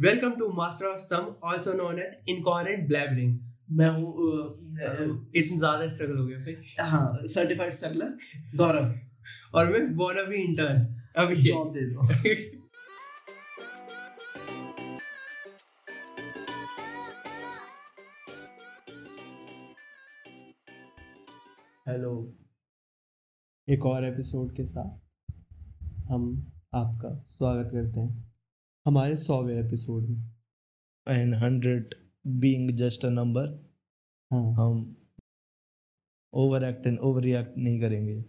Welcome to master of some also known as incoherent blabbering मैं हूँ इतना ज़्यादा स्ट्रगल हो गया फिर हाँ सर्टिफाइड स्ट्रगलर गौरव और मैं बोना भी इंटर्न अभी जॉब दे दो। हेलो एक और एपिसोड के साथ हम आपका स्वागत करते हैं। हमारे सौवे एपिसोड में। And hundred being just a number हाँ। हम over act and over react नहीं करेंगे।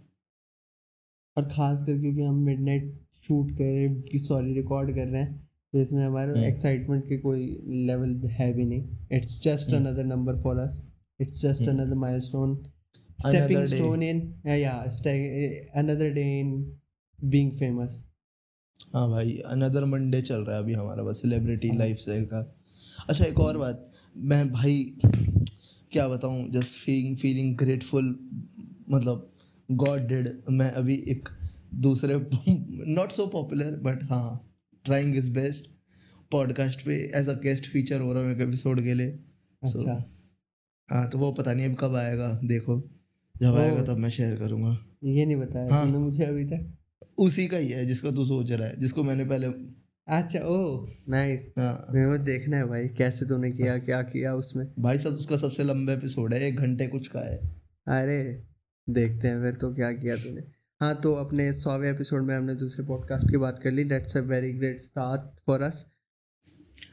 और खास कर क्योंकि हम मिडनाइट शूट कर रहे हैं सॉरी रिकॉर्ड कर रहे हैं तो इसमें हमारे हम्म। एक्साइटमेंट के कोई लेवल है भी नहीं। It's just hmm. Another number for us it's just hmm. Another milestone stepping stone in या another day in being famous हाँ भाई अनदर मंडे चल रहा है अभी हमारा बस सेलिब्रिटी। लाइफ स्टाइल का। अच्छा एक और बात मैं भाई क्या बताऊँ जस्ट फीलिंग फीलिंग ग्रेटफुल मतलब गॉड डिड मैं अभी एक दूसरे नॉट सो पॉपुलर बट हाँ ट्राइंग इज़ बेस्ट पॉडकास्ट पे एज अ गेस्ट फीचर हो रहा हूँ एक एपिसोड के लिए। So, अच्छा। हाँ तो वो पता नहीं अब कब आएगा देखो जब आएगा तब मैं शेयर करूँगा। ये नहीं बताया हाँ। तुमने मुझे अभी तक? उसी का ही है जिसका तू सोच रहा है जिसको मैंने पहले अच्छा ओ नाइस हाँ। मेरे को देखना है भाई कैसे तूने किया क्या किया उसमें? भाई सब उसका सबसे लंबा एपिसोड है एक घंटे कुछ का है। अरे देखते हैं फिर तो क्या किया तूने। हाँ तो अपने सौवे एपिसोड में हमने दूसरे पॉडकास्ट की बात कर ली let's a very great start for us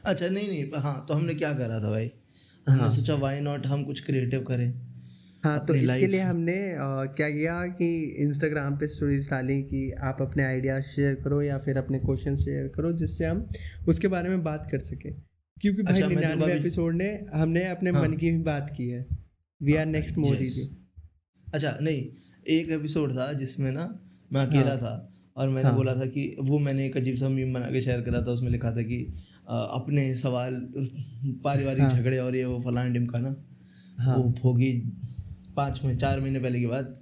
अच्छा नहीं नहीं हाँ तो हमने क्या करा था भाई? हमने हाँ। सोचा वाई नॉट हम कुछ क्रिएटिव करें? हाँ तो इसके लिए हमने अ, क्या किया कि इंस्टाग्राम पे स्टोरीज डाली कि आप अपने आइडियाज़ शेयर करो या फिर अपने क्वेश्चन शेयर करो जिससे हम उसके बारे में बात कर सकें क्योंकि भाई अच्छा, मैं निन्यानवे एपिसोड ने हमने अपने हाँ। मन की भी बात की है we are next Modi ji अच्छा नहीं एक एपिसोड था जिसमें ना मैं अकेला हाँ। था और मैंने हाँ। बोला था कि वो मैंने एक अजीब सा मीम बना के शेयर करा था उसमें लिखा था कि अ, अपने सवाल पारिवारिक झगड़े हाँ। झगड़े और ये वो फलान डिमका ना हाँ वो भोगी पाँच में चार महीने पहले की बात।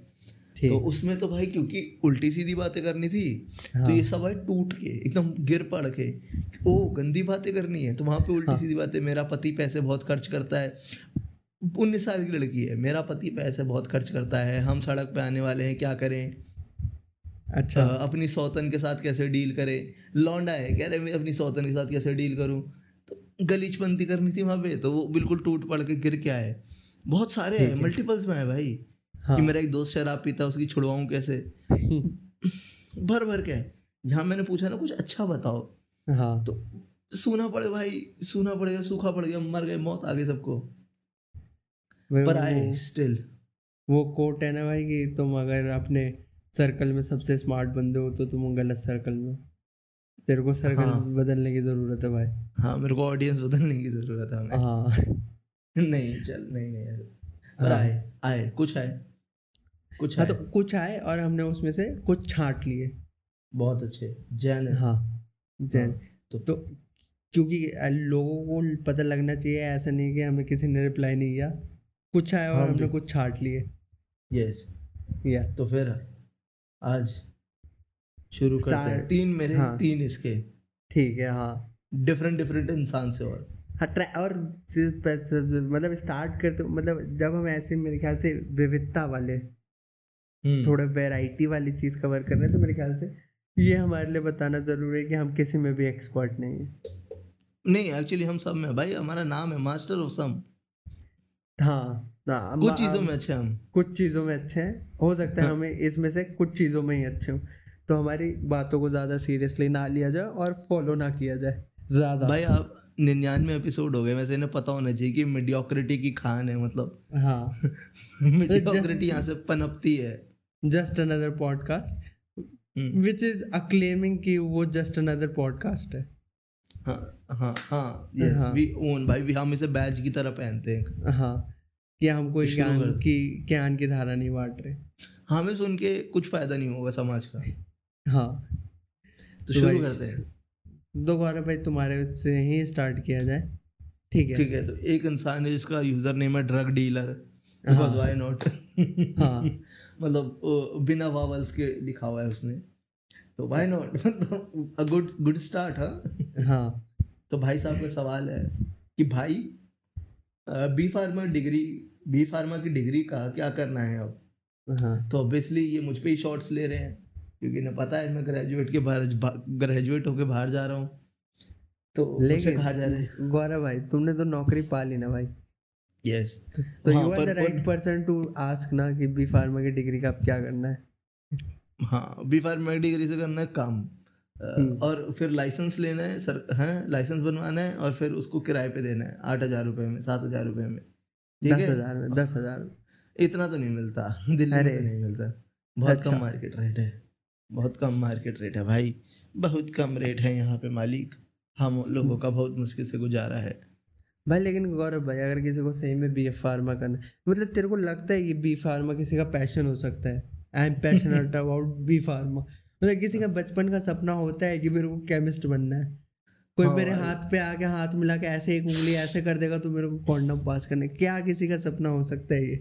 तो उसमें तो भाई क्योंकि उल्टी सीधी बातें करनी थी हाँ। तो हाँ। ये सब भाई टूट के एकदम गिर पड़ के ओ गंदी बातें करनी है। तो वहाँ पे उल्टी हाँ। सीधी बातें मेरा पति पैसे बहुत खर्च करता है। उन्नीस साल की लड़की है मेरा पति पैसे बहुत खर्च करता है हम सड़क पे आने वाले हैं क्या करें? अच्छा। अ, अपनी सौतन के साथ कैसे डील करें? लौंडा है कह रहे मैं अपनी सौतन के साथ कैसे डील करूँ? तो गलीचपंती करनी थी वहाँ पे तो वो बिल्कुल टूट पड़ के गिर के आए। बहुत सारे हैं। मल्टीपल्स में है भाई। हाँ। कि मेरा एक दोस्त शराब पीता है उसकी छुड़वाऊं कैसे? भर भर के यहाँ मैंने पूछा ना कुछ अच्छा बताओ। हाँ। तो सूना पड़े भाई सूना पड़ गया सूखा पड़ गया मर गए मौत आ गई सबको। पर आए स्टिल वो कोट है ना भाई कि तुम अगर अपने सर्कल में सबसे स्मार्ट बंदे हो तो तुम गलत सर्कल में तेरे को सर्कल हाँ। बदलने की ज़रूरत है भाई। हाँ मेरे को ऑडियंस बदलने की ज़रूरत है हाँ। नहीं चल नहीं नहीं यार पर हाँ। आए आए कुछ आए कुछ हाँ आए। तो कुछ आए और हमने उसमें से कुछ छांट लिए। बहुत अच्छे जैन हाँ। जैन। हाँ, तो- तो क्योंकि लोगों को पता लगना चाहिए ऐसा नहीं कि हमें किसी ने रिप्लाई नहीं किया। कुछ आया और हाँ, हमने कुछ छांट लिए। यस। यस। तो फिर आज शुरू करते हैं। तीन मेरे हाँ। तीन इसके। ठीक है हाँ। डिफरेंट डिफरेंट इंसान से और। और मतलब स्टार्ट करते मतलब जब हम ऐसे मेरे ख्याल से विविधता वाले हम्म, थोड़ा वैरायटी वाली चीज़ कवर कर रहे हैं तो मेरे ख्याल से ये हमारे लिए बताना ज़रूरी है कि हम किसी में भी एक्सपर्ट नहीं है। नहीं एक्चुअली हम सब में भाई हमारा नाम है मास्टर ऑफ़ सम हाँ हाँ, कुछ चीज़ों में अच्छे हम। कुछ चीज़ों में अच्छे हैं। हो सकता है हाँ। हमें इसमें से कुछ चीज़ों में ही अच्छे हों। तो हमारी बातों को ज़्यादा सीरियसली ना लिया जाए और फॉलो ना किया जाए ज़्यादा। भाई आप निन्यानवे एपिसोड हो गए वैसे इन्हें पता होना चाहिए कि मीडियोक्रिटी की खान है मतलब। हाँ। मीडियोक्रिटी यहाँ से पनपती है। Just another podcast which is acclaiming कि वो जस्ट अनदर पॉडकास्ट है। हाँ हाँ हाँ यस हाँ। वी ओन भाई भी हम इसे बैच की तरह पहनते हैं। हाँ कि हम कोई ज्ञान की ज्ञान की धारा नहीं बांट रहे। हमें सुन के कुछ फ़ायदा नहीं होगा समाज का। हाँ। तो तो शुरू करते हैं। दो गौरव भाई तुम्हारे से ही स्टार्ट किया जाए। ठीक है। ठीक है तो एक इंसान है जिसका यूज़र नेम है drug dealer. Because why not हाँ। मतलब बिना वावल्स के लिखा हुआ है उसने। तो व्हाई नॉट मतलब अ गुड गुड स्टार्ट हाँ। हाँ। तो भाई साहब का सवाल है कि भाई B pharma degree B pharma की डिग्री का क्या करना है अब? हाँ। तो ऑब्वियसली ये मुझ पे ही शॉर्ट्स ले रहे हैं। क्योंकि इन्हें पता है मैं ग्रेजुएट के बाहर ग्रेजुएट होके बाहर जा रहा हूँ। तो लेकिन कहा जा रहा है। गौरव भाई तुमने तो नौकरी पा ली ना भाई। यस तो you are the right person to ask ना कि बी फार्मा की डिग्री का अब क्या करना है। हाँ बी फार्मा की डिग्री से करना है काम। हम्म। और फिर लाइसेंस लेना है सर है लाइसेंस बनवाना है और फिर उसको किराए पे देना है आठ हज़ार रुपये में सात हज़ार रुपये में। दस हज़ार में दस हज़ार। इतना तो नहीं मिलता दिल्ली में तो नहीं मिलता। बहुत अच्छा। कम मार्केट रेट है। बहुत कम मार्केट रेट है भाई। बहुत कम रेट है यहाँ पे मालिक। हम लोगों का बहुत मुश्किल से गुजारा है। भाई लेकिन गौरव भाई अगर किसी को सही में बी एफ़ फार्मा करना मतलब तेरे को लगता है कि बी फार्मा किसी का पैशन हो सकता है? I am passionate about B pharma मतलब किसी का बचपन का सपना होता है कि मेरे को केमिस्ट बनना है। कोई हाँ मेरे हाथ पे आके हाथ मिला के ऐसे एक उंगली ऐसे कर देगा तो मेरे को कॉन्डम पास करना। क्या किसी का सपना हो सकता है ये?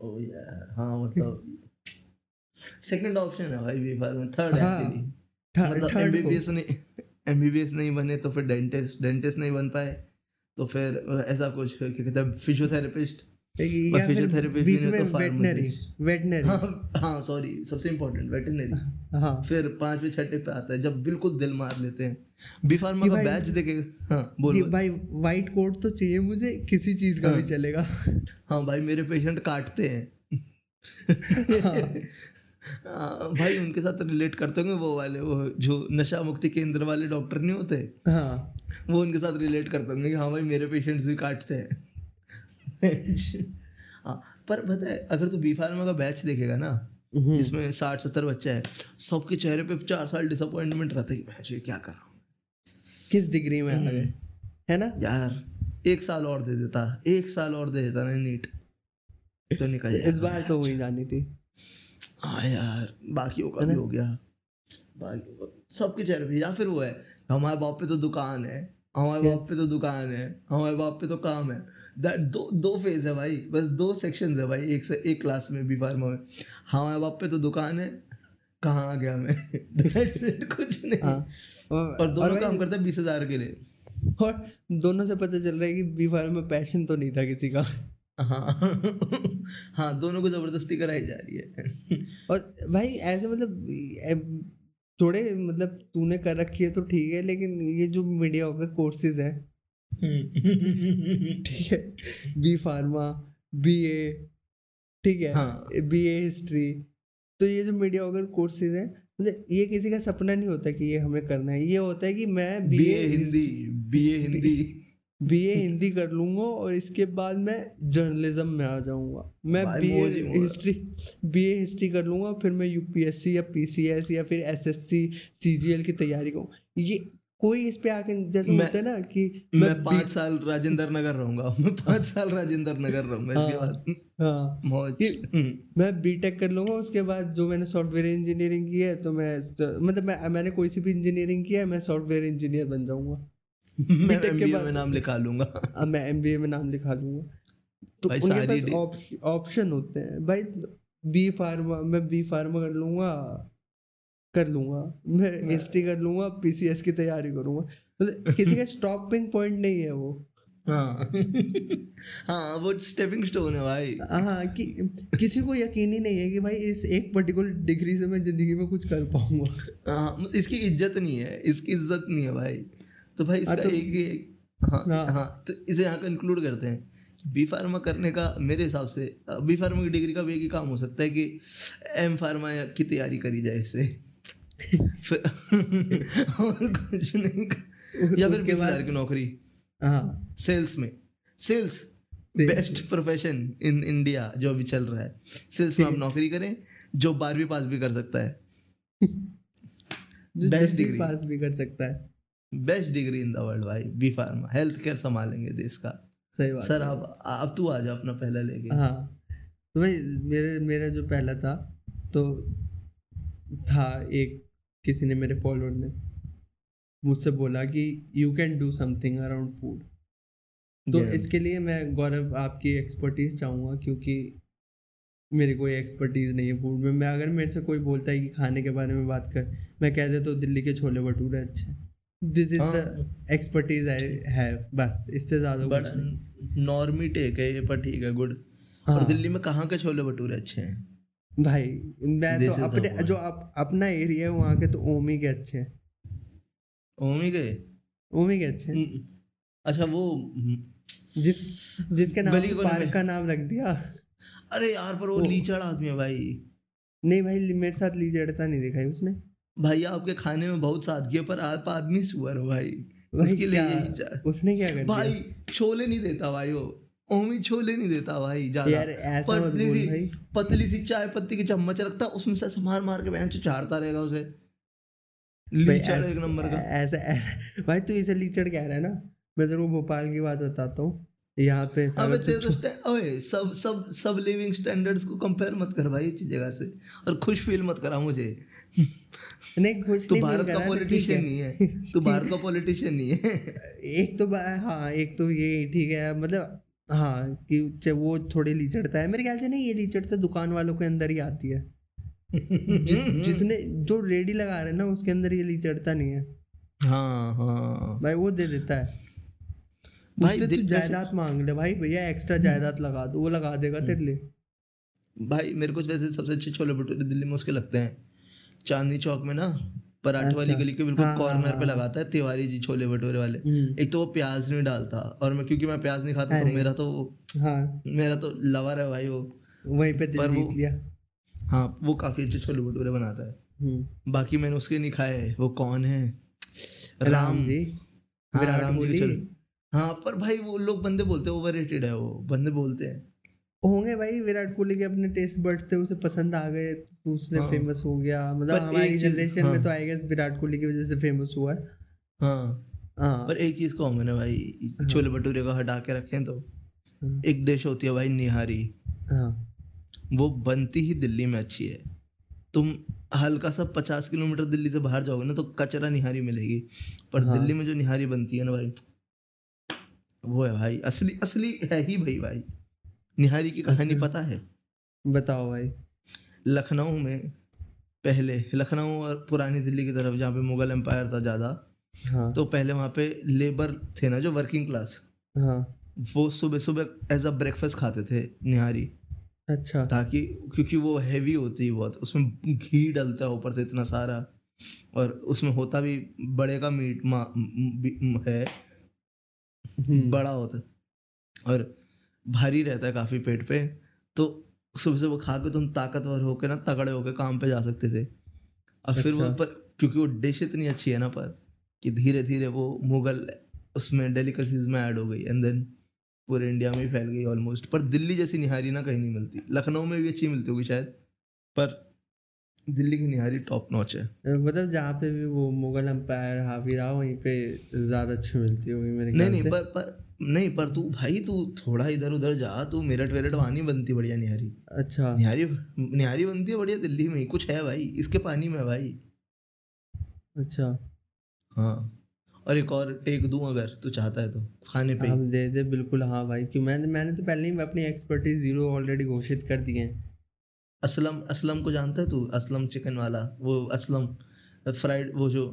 ओ यार हाँ मतलब सेकंड ऑप्शन है भाई B pharma third actually third मतलब एमबीबीएस नहीं एमबीबीएस नहीं बने तो फिर डेंटिस्ट डेंटिस्ट नहीं बन पाए तो फिर ऐसा कुछ क्या कहते हैं फिजियोथेरेपिस्ट या बीच नहीं में तो वेटनरी। वेटनरी हाँ सॉरी सबसे इम्पोर्टेंट वेटरनरी हाँ फिर पांचवे छठे पे आता है जब बिल्कुल दिल मार लेते हैं। बी फार्मा का बैच देखे हाँ बोल भाई। वाइट कोट तो चाहिए मुझे किसी चीज़ का भी हाँ। चलेगा। हाँ भाई मेरे पेशेंट काटते हैं। हाँ, भाई उनके साथ रिलेट करते होंगे वो वाले वो जो नशा मुक्ति केंद्र वाले डॉक्टर नहीं होते? हाँ। वो उनके साथ रिलेट करते होंगे कि हाँ भाई मेरे पेशेंट्स भी काटते हैं। हाँ पर पता है अगर तू बी फार्मा का बैच देखेगा ना हम्म, जिसमें साठ सत्तर बच्चा है सबके चेहरे पे चार साल डिसअपॉइंटमेंट रहता है कि मैं ये क्या कर रहा हूँ? किस डिग्री में आ गए है ना? यार एक साल और दे देता एक साल और दे देता ना नीट। तो निकल इस बार तो वही जानी थी। हाँ यार बाकियों का भी हो गया। बाकियों का सबके चेहरे पे या फिर वो है हमारे बाप पे तो दुकान है हमारे बाप पे तो दुकान है हमारे बाप पे तो काम है। दो दो फ़ेज़ है भाई बस दो सेक्शंस है भाई एक से एक क्लास में बी फार्मा में। हमारे बाप पे तो दुकान है कहाँ आ गया मैं? कुछ नहीं। हाँ। और, और दोनों काम करते हैं बीस हज़ार के लिए। और दोनों से पता चल रहा है कि बी फार्म में पैशन तो नहीं था किसी का। हाँ। हाँ दोनों को ज़बरदस्ती कराई जा रही है। और भाई ऐसे मतलब थोड़े मतलब तूने कर रखी है तो ठीक है लेकिन ये जो मीडिया होकर कोर्सेज है। ठीक है? बी फार्मा बी ए ठीक है? हाँ। बी ए हिस्ट्री तो ये जो मीडिया वगैरह कोर्सेज हैं मतलब ये किसी का सपना नहीं होता कि ये हमें करना है। ये होता है कि मैं B B A Hindi B A Hindi. B A Hindi कर लूँगा और इसके बाद मैं जर्नलिज्म में आ जाऊँगा। मैं B A history B A history कर लूँगा फिर मैं यूपीएससी या पीसीएस या फिर एसएससी सीजीएल की तैयारी करूँ ये कोई इस पे आके जैसे मैं- होता है ना कि मैं पाँच साल राजेंद्र नगर रहूँगा। मैं पाँच साल राजेंद्र नगर रहूँगा इसके हाँ। बाद। हाँ। मैं बीटेक कर लूँगा उसके बाद जो मैंने सॉफ्टवेयर इंजीनियरिंग की है तो मैं मतलब मैं मैंने कोई सी भी इंजीनियरिंग किया है मैं सॉफ्टवेयर इंजीनियर बन जाऊँगा। मैं एमबीए में नाम लिखा लूँगा। अब मैं एमबीए में नाम लिखा दूँगा तो उनके पास ऑप्शन होते हैं। भाई बी फार्मा मैं बी फार्मा कर लूँगा कर लूँगा। मैं कर लूँगा पीसीएस की तैयारी करूँगा। मतलब किसी का स्टॉपिंग पॉइंट नहीं है वो। हाँ। हाँ वो स्टेपिंग स्टोन है भाई। हाँ कि किसी को यकीन ही नहीं है कि भाई इस एक पर्टिकुलर डिग्री से मैं ज़िंदगी में कुछ कर पाऊँगा। हाँ इसकी इज़्ज़त नहीं है इसकी इज़्ज़त नहीं है भाई। तो भाई इसका हाँ, तो- एक ही हाँ हाँ। हाँ तो इसे यहाँ कंक्लूड करते हैं। बी फार्मा करने का मेरे हिसाब से बी फार्मा की डिग्री का भी एक ही काम हो सकता है कि एम फार्मा की तैयारी करी जाए इससे फिर और कुछ नहीं या फिर बीस बाद की नौकरी। हाँ। सेल्स में। Sales best profession in India जो अभी चल रहा है। सेल्स में आप नौकरी करें जो बारहवीं पास भी कर सकता है। दसवीं degree। पास भी कर सकता है। Best degree in the world भाई बी फार्मा हेल्थ केयर संभालेंगे देश का सही बात सर। आप अब तू आ जा अपना पहला लेके हाँ तो भाई मेरे मेरा जो पहला था तो था एक किसी ने मेरे फॉलोअर ने मुझसे बोला कि you can do something around food तो. इसके लिए मैं गौरव आपकी एक्सपर्टीज चाहूँगा क्योंकि मेरी कोई एक्सपर्टीज नहीं है फ़ूड में मैं अगर मेरे से कोई बोलता है कि खाने के बारे में बात कर मैं कह देता हूँ दिल्ली के छोले भटूरे अच्छे हैं। This is the. Expertise I have बस इससे ज़्यादा कुछ नहीं। नॉर्मी टेक है ये पर ठीक है गुड। हाँ। और दिल्ली में कहाँ के छोले भटूरे अच्छे हैं? भाई मैं This तो अपने. जो अप, अपना एरिया है वहाँ के तो ओमी के अच्छे हैं। ओमी गए ओमी के अच्छे हैं। हम्म, अच्छा वो हम्म, जिस जिसके नाम पार्क का नाम रख दिया। अरे यार पर वो वो- लीचड़ आदमी है भाई। नहीं भाई मेरे साथ लीचड़ता नहीं दिखाई उसने। भाई आपके खाने में बहुत सादगी है पर आप आदमी सुअर हो भाई। उसके लिए यही उसने क्या कर भाई छोले नहीं देता भाई वो। ओमी छोले नहीं देता भाई ज़्यादा। यार ऐसा मत पतली सी पतली सी चाय पत्ती की चम्मच रखता उसमें से मार मार के बहन चारता रहेगा उसे। लीचड़ एक नंबर का। ऐसा ऐसा भाई तू इसे लीचड़ कह रहा है ना? मैं तेरे को भोपाल की बात बताता हूँ। यहाँ पे अबे तेरे ओए सब सब सब लिविंग स्टैंडर्ड्स को कंपेयर मत कर भाई इस जगह से। और खुश फील मत करा मुझे। नहीं कुछ तू नहीं भारत का तो पॉलिटिशियन नहीं है। तू भारत का पॉलिटिशियन नहीं है। एक तो हाँ एक तो ये ठीक है मतलब हाँ कि वो थोड़ी लीचड़ता है। मेरे ख्याल से नहीं ये लीचड़ता दुकान वालों के अंदर ही आती है। जिस, जिसने जो रेडी लगा रहा है ना उसके अंदर ये लीचड़ता नहीं है। हाँ हाँ। भाई वो दे देता है। भाई तू जायदाद मांग ले भाई भैया एक्स्ट्रा जायदाद लगा दो वो लगा देगा तेरे लिए। भाई मेरे को वैसे सबसे अच्छे छोले भटूरे दिल्ली में उसके लगते हैं। चांदनी चौक में ना पराठे वाली अच्छा। गली के बिल्कुल हाँ, हाँ, कॉर्नर पे हाँ। लगाता है तिवारी जी छोले भटूरे वाले। हम्म, एक तो वो प्याज नहीं डालता और मैं क्योंकि मैं प्याज नहीं खाता तो मेरा तो हाँ। मेरा तो लवर है भाई वो। वहीं पे पर वो- लिया। हाँ वो काफ़ी अच्छे छोले भटूरे बनाता है। हम्म, बाकी मैंने उसके नहीं खाए वो कौन है? राम जी। हाँ, राम जी हाँ पर भाई वो लोग बंदे बोलते हैं ओवर है वो बंदे बोलते हैं। होंगे भाई विराट कोहली के अपने टेस्ट बर्ड्स थे उसे पसंद आ गए तो उसने हाँ। फ़ेमस हो गया। मतलब हमारी जनरेशन में हाँ। तो आई गेस विराट कोहली की वजह से फ़ेमस हुआ है। हाँ। हाँ। पर एक चीज़ कॉमन है भाई छोले भटूरे को हटा के रखें तो हाँ, एक डिश होती है भाई निहारी। हाँ। वो बनती ही दिल्ली में अच्छी है। तुम हल्का सा पचास किलोमीटर दिल्ली से बाहर जाओगे ना तो कचरा निहारी मिलेगी। पर हाँ। दिल्ली में जो निहारी बनती है ना भाई वो है भाई असली असली है ही भाई भाई। निहारी की कहानी असली। पता है? बताओ भाई। लखनऊ में पहले लखनऊ और पुरानी दिल्ली की तरफ़ जहाँ पे मुगल एम्पायर था ज़्यादा हाँ। तो पहले वहाँ पे लेबर थे ना जो वर्किंग क्लास हाँ। वो सुबह सुबह एज अ ब्रेकफास्ट खाते थे निहारी। अच्छा। ताकि क्योंकि वो हैवी होती है बहुत उसमें घी डलता है ऊपर से इतना सारा और उसमें होता भी बड़े का मीट म- है हम्म, बड़ा होता और भारी रहता है काफ़ी पेट पे। तो सुबह सुबह खा के तुम ताकतवर होके ना तगड़े होके काम पे जा सकते थे। और फिर वो अच्छा। पर क्योंकि वो डिश इतनी अच्छी है ना पर कि धीरे धीरे वो मुगल उसमें डेलिकेसीज में ऐड हो गई एंड देन पूरे इंडिया में ही फैल गई ऑलमोस्ट पर दिल्ली जैसी निहारी ना कहीं नहीं मिलती। लखनऊ में भी अच्छी मिलती होगी शायद पर दिल्ली की निहारी टॉप नॉच है। मतलब जहाँ पे भी वो मुगल एम्पायर हावी रहा वहीं पे ज़्यादा अच्छी मिलती होगी मेरे नहीं नहीं से। पर पर नहीं पर तू भाई तू थोड़ा इधर उधर जा तू मेरठ वेरठ वहाँ नहीं बनती बढ़िया निहारी। अच्छा। निहारी निहारी बनती है बढ़िया दिल्ली में कुछ है भाई इसके पानी में भाई। अच्छा। हाँ और एक और टेक दूँ अगर तू चाहता है तो खाने पे ही। हम दे दे बिल्कुल हाँ भाई क्यों मैंने मैंने तो पहले ही अपनी एक्सपर्टीज ज़ीरो ऑलरेडी घोषित कर दिए हैं। असलम असलम को जानता है तू? असलम चिकन वाला वो असलम फ्राइड वो जो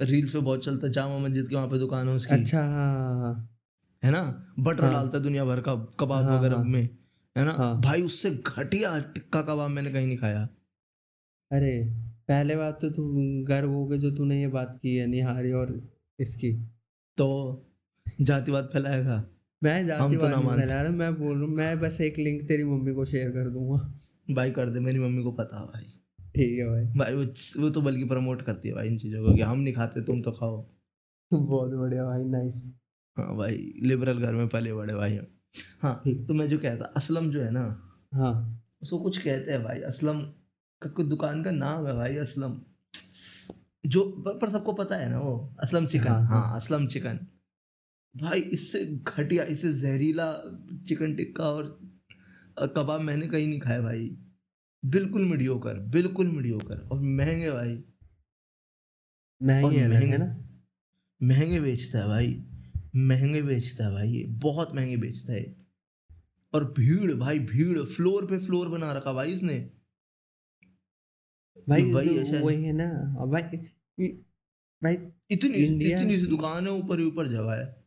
रील्स पे बहुत चलता है जामा मस्जिद के वहाँ पे दुकान है उसकी। अच्छा हाँ हाँ, हाँ ना? बटर हाँ। डालता है दुनिया भर का कबाब हाँ, वगैरह हाँ। में है ना? हाँ। भाई उससे घटिया टिक्का कबाब मैंने कहीं नहीं खाया। अरे पहले बात तो तू गर्व हो गए जो तूने ये बात की है निहारी और इसकी। तो जातिवाद फैलाएगा। मैं हम जाति तो बात नहीं फैला रहा मैं बोल रहा हूँ मैं बस एक लिंक तेरी मम्मी को शेयर कर दूँगा। भाई कर दे मेरी मम्मी को पता है भाई। ठीक है भाई। भाई वो वो तो बल्कि प्रमोट करती है भाई इन चीज़ों को कि हम नहीं खाते तुम तो खाओ। बहुत बढ़िया भाई नाइस हाँ भाई लिबरल घर में पले बड़े भाई हम हाँ। तो मैं जो कहता असलम जो है ना हाँ। उसको कुछ कहते हैं भाई असलम का कोई दुकान का नाम है भाई असलम। जो पर, सबको पता है ना वो असलम चिकन। हाँ, हाँ, हाँ। असलम चिकन। भाई इससे घटिया इससे जहरीला चिकन टिक्का और कबाब मैंने कहीं नहीं खाया भाई। बिल्कुल मीडियोकर बिल्कुल मीडियोकर और महँगे भाई। महँगी महँगे ना? महँगे बेचता है भाई। महँगे बेचता है भाई ये बहुत महँगे बेचता है। और भीड़ भाई भीड़ फ्लोर पे फ्लोर बना रखा भाई इसने। भाई वही तो है। वही है ना। भाई भाई इतनी इंडिया- इतनी सी दुकान है ऊपर ही ऊपर जगह है।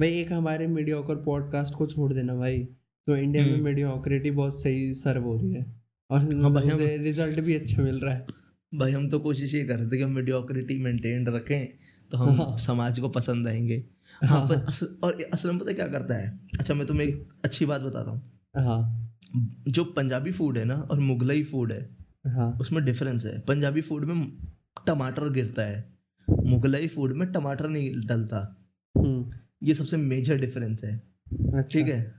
भाई एक हमारे मीडियोकर पॉडकास्ट को छोड़ देना भाई। तो इंडिया में हम्म। मीडियोक्रिटी बहुत सही सर्व हो रही है। और हाँ भाई, हम- रिज़ल्ट भी अच्छा मिल रहा है। भाई हम तो कोशिश ये कर रहे थे कि हम मीडियोक्रिटी मेंटेन रखें तो हम हाँ। समाज को पसंद आएँगे। हाँ। पर असल और असल में पता क्या करता है? अच्छा मैं तुम्हें एक अच्छी बात बताता हूँ। हाँ। जो पंजाबी फ़ूड है ना और मुगलई फ़ूड है हाँ। उसमें डिफरेंस है। पंजाबी फ़ूड में टमाटर गिरता है मुगलई फ़ूड में टमाटर नहीं डलता। हम्म, ये सबसे मेजर डिफरेंस है। अच्छा। ठीक है?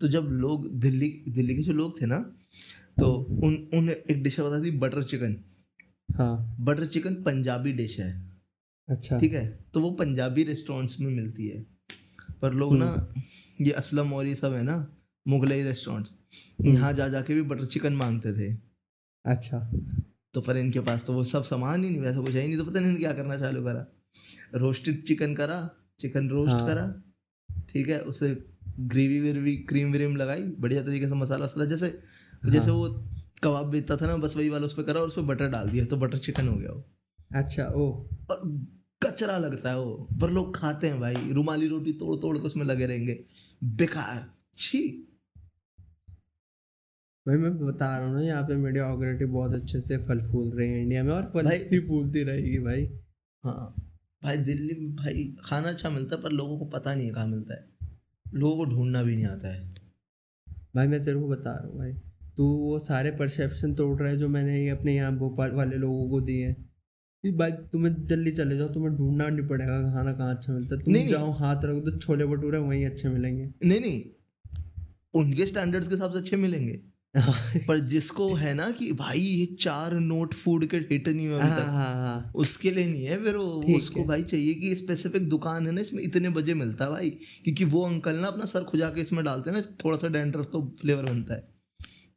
तो जब लोग दिल्ली दिल्ली के जो लोग थे ना तो उन उन एक डिश बता दी बटर चिकन हाँ। बटर चिकन पंजाबी डिश है। अच्छा। ठीक है? तो वो पंजाबी रेस्टोरेंट्स में मिलती है। पर लोग ना ये असलम और ये सब है ना मुगलई रेस्टोरेंट्स यहाँ जा जाके भी बटर चिकन मांगते थे। अच्छा। तो पर इनके पास तो वो सब सामान ही नहीं वैसा कुछ है ही नहीं तो पता नहीं इन्होंने क्या करना चालू करा। रोस्टेड चिकन करा चिकन रोस्ट हाँ। करा ठीक है? उसे ग्रेवी वेवी क्रीम व्रीम लगाई बढ़िया तरीके से मसाला वसाला जैसे हाँ। जैसे। वो कबाब बेचता था ना बस वही वाला उस पर करा और उस पर बटर डाल दिया तो बटर चिकन हो गया वो। अच्छा ओ। और कचरा लगता है वो पर लोग खाते हैं भाई। रुमाली रोटी तोड़ तोड़ के उसमें लगे रहेंगे। बेकार छी। भाई मैं बता रहा हूँ ना यहाँ पे मीडिया मीडियोक्रिटी बहुत अच्छे से फल फूल रही है इंडिया में और फलती फूलती रहेगी भाई। हाँ भाई दिल्ली में भाई खाना अच्छा मिलता है पर लोगों को पता नहीं है कहाँ मिलता है। लोगों को ढूंढना भी नहीं आता है। भाई मैं तेरे को बता रहा हूँ भाई तू वो सारे परसेप्शन तोड़ रहा है जो मैंने अपने यहाँ भोपाल वाले लोगों को दिए हैं। भाई तुम्हें दिल्ली चले जाओ तुम्हें ढूंढना नहीं पड़ेगा खाना कहाँ अच्छा मिलता है। तुम नहीं। जाओ हाथ रख दो छोले भटूरे वहीं अच्छे मिलेंगे। नहीं नहीं। उनके स्टैंडर्ड्स के हिसाब से अच्छे मिलेंगे। पर जिसको है ना कि भाई ये चार नोट फ़ूड के हिट नहीं हुए हाँ हाँ हाँ। उसके लिए नहीं है फिर वो उसको। भाई चाहिए कि स्पेसिफिक दुकान है ना इसमें इतने बजे मिलता है भाई क्योंकि वो अंकल ना अपना सर खुजा के इसमें डालते हैं ना थोड़ा सा डेंड्रफ तो फ्लेवर बनता है।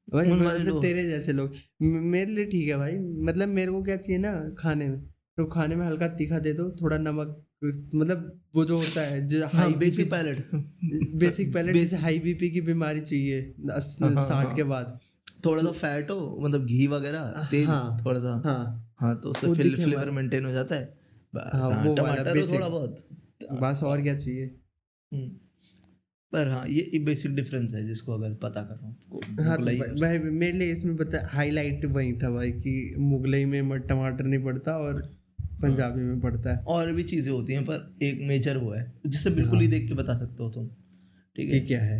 वाले मतलब। तेरे जैसे लोग मेरे लिए ठीक है भाई मतलब मेरे को क्या चाहिए ना खाने में तो खाने में हल्का तीखा दे दो थोड़ा नमक मतलब वो जो होता है जो high basic palate basic Basic- जैसे हाई बीपी की बीमारी चाहिए हाँ, हाँ, साठ हाँ। के बाद थोड़ा सा फैट हो मतलब घी वगैरह तेल हाँ। थोड़ा सा हाँ हाँ तो उससे दिखे फ्लेवर। मेंटेन हो जाता है बस हाँ, वो टमाटर। थोड़ा बहुत बस और क्या चाहिए हम्म। पर हाँ ये बेसिक डिफरेंस है जिसको अगर पता कर रहा हूँ हाँ तो भाई भाई, मेरे लिए इसमें बता हाईलाइट वही था भाई कि मुगलई में टमाटर नहीं पड़ता और पंजाबी में पड़ता है। और भी चीज़ें होती हैं पर एक मेजर वो है जिसे बिल्कुल ही देख के बता सकते हो तुम ठीक है? क्या है?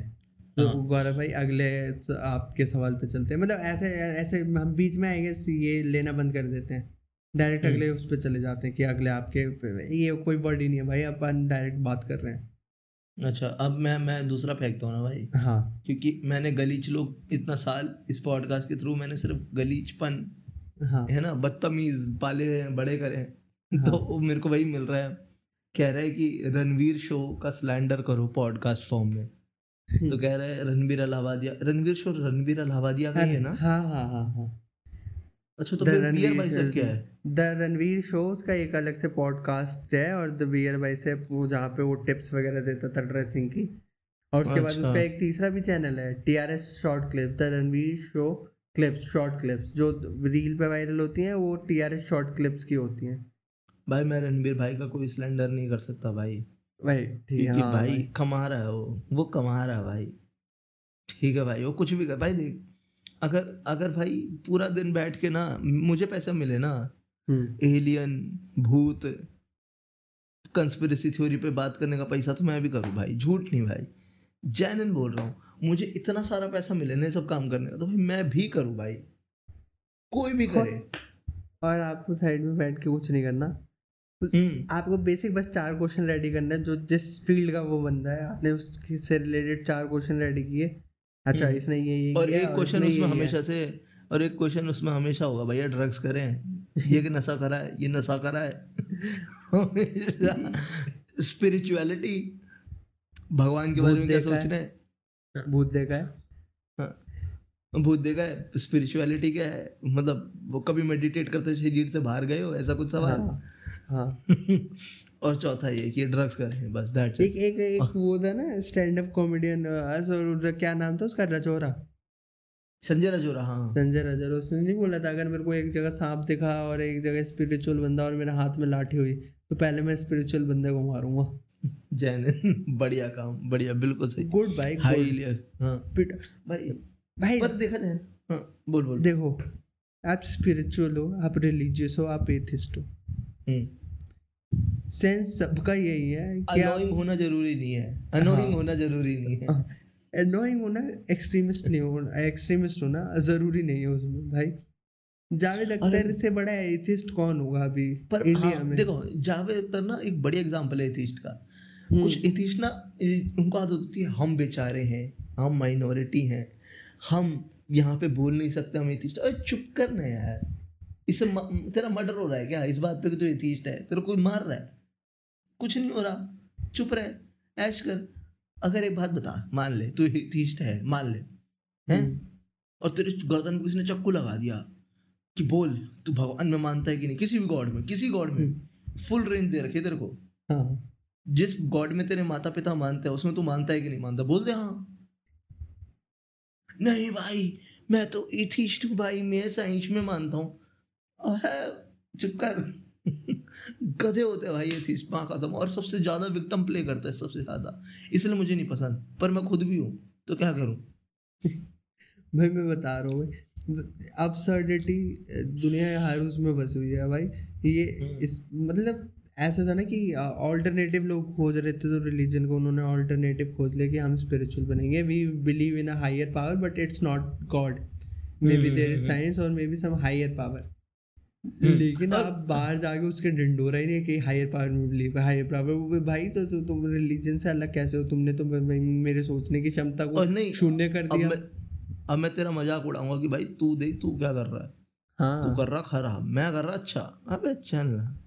तो हाँ। गौरव भाई अगले आपके सवाल पे चलते हैं। मतलब ऐसे ऐसे हम बीच में आएँगे ये लेना बंद कर देते हैं। Direct hmm. अगले उस पर चले जाते हैं कि अगले आपके ये कोई वर्ड ही नहीं है भाई अपन डायरेक्ट बात कर रहे हैं। अच्छा अब मैं मैं दूसरा फेंकता हूँ ना भाई? हाँ। क्योंकि मैंने गलीच लोग इतना साल इस पॉडकास्ट के थ्रू मैंने सिर्फ़ गलीचपन हाँ। है ना? बदतमीज पाले हैं बड़े करे हैं। तो हाँ। वो मेरे को वही मिल रहा है। कह रहा है कि रणवीर शो का स्लैंडर करो पॉडकास्ट फॉर्म में। तो कह रहा है रणवीर अलाहाबादिया रणवीर शो रणवीर अलाहाबादिया का ही है ना? हाँ हाँ हाँ हाँ। अच्छा तो रणवीर बियर बाइसेप क्या है? द रणवीर शोज़ का एक अलग से पॉडकास्ट है और द बियर बाई से वो जहाँ पे वो टिप्स वगैरह देता था ड्रेसिंग की। और उसके बाद अच्छा। उसका एक तीसरा भी चैनल है T R S short clips the Ranveer show clips short clips जो रील पे वायरल होती हैं वो T R S short clips की होती हैं। भाई मैं रणवीर भाई का कोई स्लैंडर नहीं कर सकता भाई। भाई ठीक है हाँ भाई। कमा रहा है वो वो कमा रहा है भाई। ठीक है भाई वो कुछ भी कर भाई देख। अगर अगर भाई पूरा दिन बैठ के ना मुझे पैसा मिले ना हम्म, एलियन भूत कंस्पिरेसी थ्योरी पे बात करने का पैसा तो मैं भी करूँ भाई झूठ नहीं भाई। जैनन बोल रहा हूँ मुझे इतना सारा पैसा मिले ना सब काम करने का तो भाई मैं भी करूँ भाई। कोई भी करे। और आपको साइड में बैठ के कुछ नहीं करना। हम्म, आपको बेसिक बस चार क्वेश्चन रेडी करना है जो जिस फ़ील्ड का वो बंदा है आपने उसके से रिलेटेड चार क्वेश्चन रेडी किए। अच्छा। इसने ये ये और एक क्वेश्चन उसमें हमेशा से और एक क्वेश्चन उसमें हमेशा होगा भैया ड्रग्स करें। ये कि नशा करा है ये नशा करा है। स्पिरिचुअलिटी भगवान के बारे में क्या सोच रहे हैं? भूत देखा है। हाँ। भूत देखा है स्पिरिचुअलिटी क्या है? मतलब वो कभी मेडिटेट करते शरीर से बाहर गए हो? ऐसा कुछ सवाल? हाँ हाँ। और चौथा ये कि ड्रग्स करें बस दैट्स एक एक एक वो था ना स्टैंड अप कॉमेडियन क्या नाम था उसका रजोरा? संजय राजौरा हाँ। संजय राजा उसने नहीं बोला था अगर मेरे को एक जगह सांप दिखा और एक जगह स्पिरिचुअल बंदा और मेरे हाथ में लाठी हुई तो पहले मैं स्पिरिचुअल बंदे को मारूँगा। जैन बढ़िया काम बढ़िया बिल्कुल सही। गुड भाई हाई. हाँ। भाई भाई पर देखा जाए ना हाँ बोल बोल। देखो आप स्पिरिचुअल हो आप रिलीजियस हो आप एथिस्ट हो। हम्म। सेंस सबका यही है कि अनोइंग होना ज़रूरी नहीं है। अनोइंग होना ज़रूरी नहीं है। अनोइंग होना एक्सट्रीमिस्ट नहीं होना एक्सट्रीमिस्ट होना ज़रूरी नहीं है उसमें भाई। जावेद अख्तर से बड़ा एथिस्ट कौन होगा अभी पर इंडिया हाँ, में? देखो जावेद अख्तर ना एक बड़ी एग्जांपल है एथिस्ट का। हम्म। कुछ एथिस्ट ना उनको आदत होती है हम बेचारे हैं हम माइनॉरिटी हैं हम यहाँ पे बोल नहीं सकते हम एथिस्ट अरे चुप कर ना यार। इससे म- तेरा मर्डर हो रहा है क्या? इस बात पे कि तू एथिस्ट है? तेरे को कोई मार रहा है? कुछ नहीं हो रहा। चुप रहे। ऐश कर। अगर एक बात बता मान ले तू एथिस्ट है मान ले हैं? हम्म। और तेरे गर्दन पे किसी ने चक्कू लगा दिया कि बोल तू भगवान में मानता है कि नहीं? किसी भी गॉड में किसी गॉड में। फुल रेंज दे रखी तेरे को। हाँ। जिस गॉड में तेरे माता पिता मानते हैं उसमें तू मानता है कि नहीं मानता? बोल दे हाँ। नहीं भाई मैं तो एथिस्ट हूँ भाई मैं साइंस में मानता हूँ। चुप कर। गधे होते हैं भाई एथिस्ट माँ कसम। और सबसे ज़्यादा विक्टम प्ले करता है सबसे ज़्यादा। इसलिए मुझे नहीं पसंद पर मैं खुद भी हूँ तो क्या करूँ? भाई मैं बता रहा हूँ absurdity दुनिया हर उसमें बसी हुई है भाई। ये हम्म। इस मतलब ऐसा था ना कि ऑल्टरनेटिव लोग खोज रहे थे तो रिलीजन को उन्होंने ऑल्टरनेटिव खोज लिया कि हम स्पिरिचुअल बनेंगे। We believe in a higher power but it's not God maybe there is science और maybe some higher power लेकिन और- आप बाहर जाके उसके डंडोरा ही नहीं कि हायर पावर में बिलीव हायर पावर भाई तो, तो तुम रिलीजन से अलग कैसे हो? तुमने तो मेरे सोचने की क्षमता को नहीं शून्य कर अब दिया। मैं अब मैं तेरा मज़ाक उड़ाऊँगा कि भाई तू देख तू क्या कर रहा है? हाँ। तू हाँ कर रहा खराब मैं कर रहा अच्छा। अबे ना।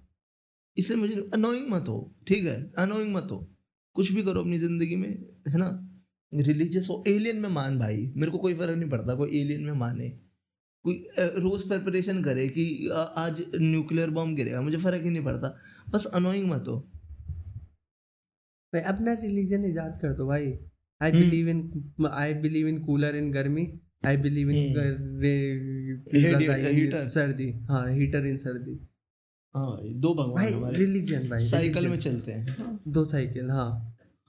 इसलिए मुझे अनोइंग मत हो ठीक है? अनोइंग मत हो। कुछ भी करो अपनी ज़िंदगी में है ना? रिलीजियस हो एलियन में मान भाई। मेरे को कोई फ़र्क नहीं पड़ता कोई एलियन में माने। रोज प्रिपरेशन करे कि आज न्यूक्लियर बॉम्ब गिरेगा मुझे फ़र्क ही नहीं पड़ता। बस अनोइंग मत हो। भाई अपना रिलीजन इजाद कर दो भाई। I. Believe in I believe in cooler in गर्मी। I believe in. सर्दी। हाँ हीटर इन सर्दी। हाँ दो भगवान भाई हमारे। रिलीजन भाई साइकिल में चलते हैं। दो साइकिल हाँ।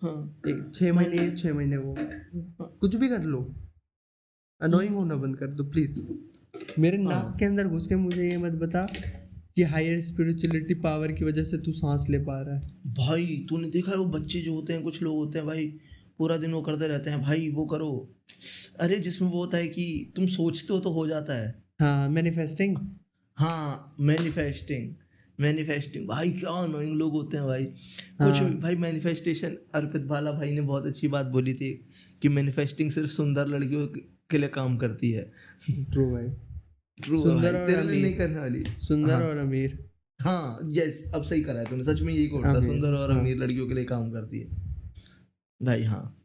हाँ। एक छह महीने छह महीने वो। कुछ भी कर लो। अनोइंग होना बंद कर दो प्लीज़ मेरे हाँ। नाक के अंदर घुस के मुझे ये मत बता कि हायर स्पिरिचुअलिटी पावर की वजह से तू सांस ले पा रहा है। भाई तूने देखा है वो बच्चे जो होते हैं कुछ लोग होते हैं भाई पूरा दिन वो करते रहते हैं भाई वो करो। अरे जिसमें वो होता है कि तुम सोचते हो तो हो जाता है। हाँ मैनिफेस्टिंग हाँ मैनिफेस्टिंग मैनिफेस्टिंग भाई क्या अनोइंग लोग होते हैं भाई। हाँ। भी भाई मैनिफेस्टेशन अर्पित बाला भाई ने बहुत अच्छी बात बोली थी कि मैनिफेस्टिंग सिर्फ़ सुंदर लड़कियों के लिए काम करती है। ट्रू भाई। ट्रू सुंदर और अमीर। नहीं करने वाली। सुंदर हाँ। और अमीर। हाँ यस अब सही करा है तूने सच में यही कोट था सुंदर और हाँ। अमीर लड़कियों के लिए काम करती है। भाई हाँ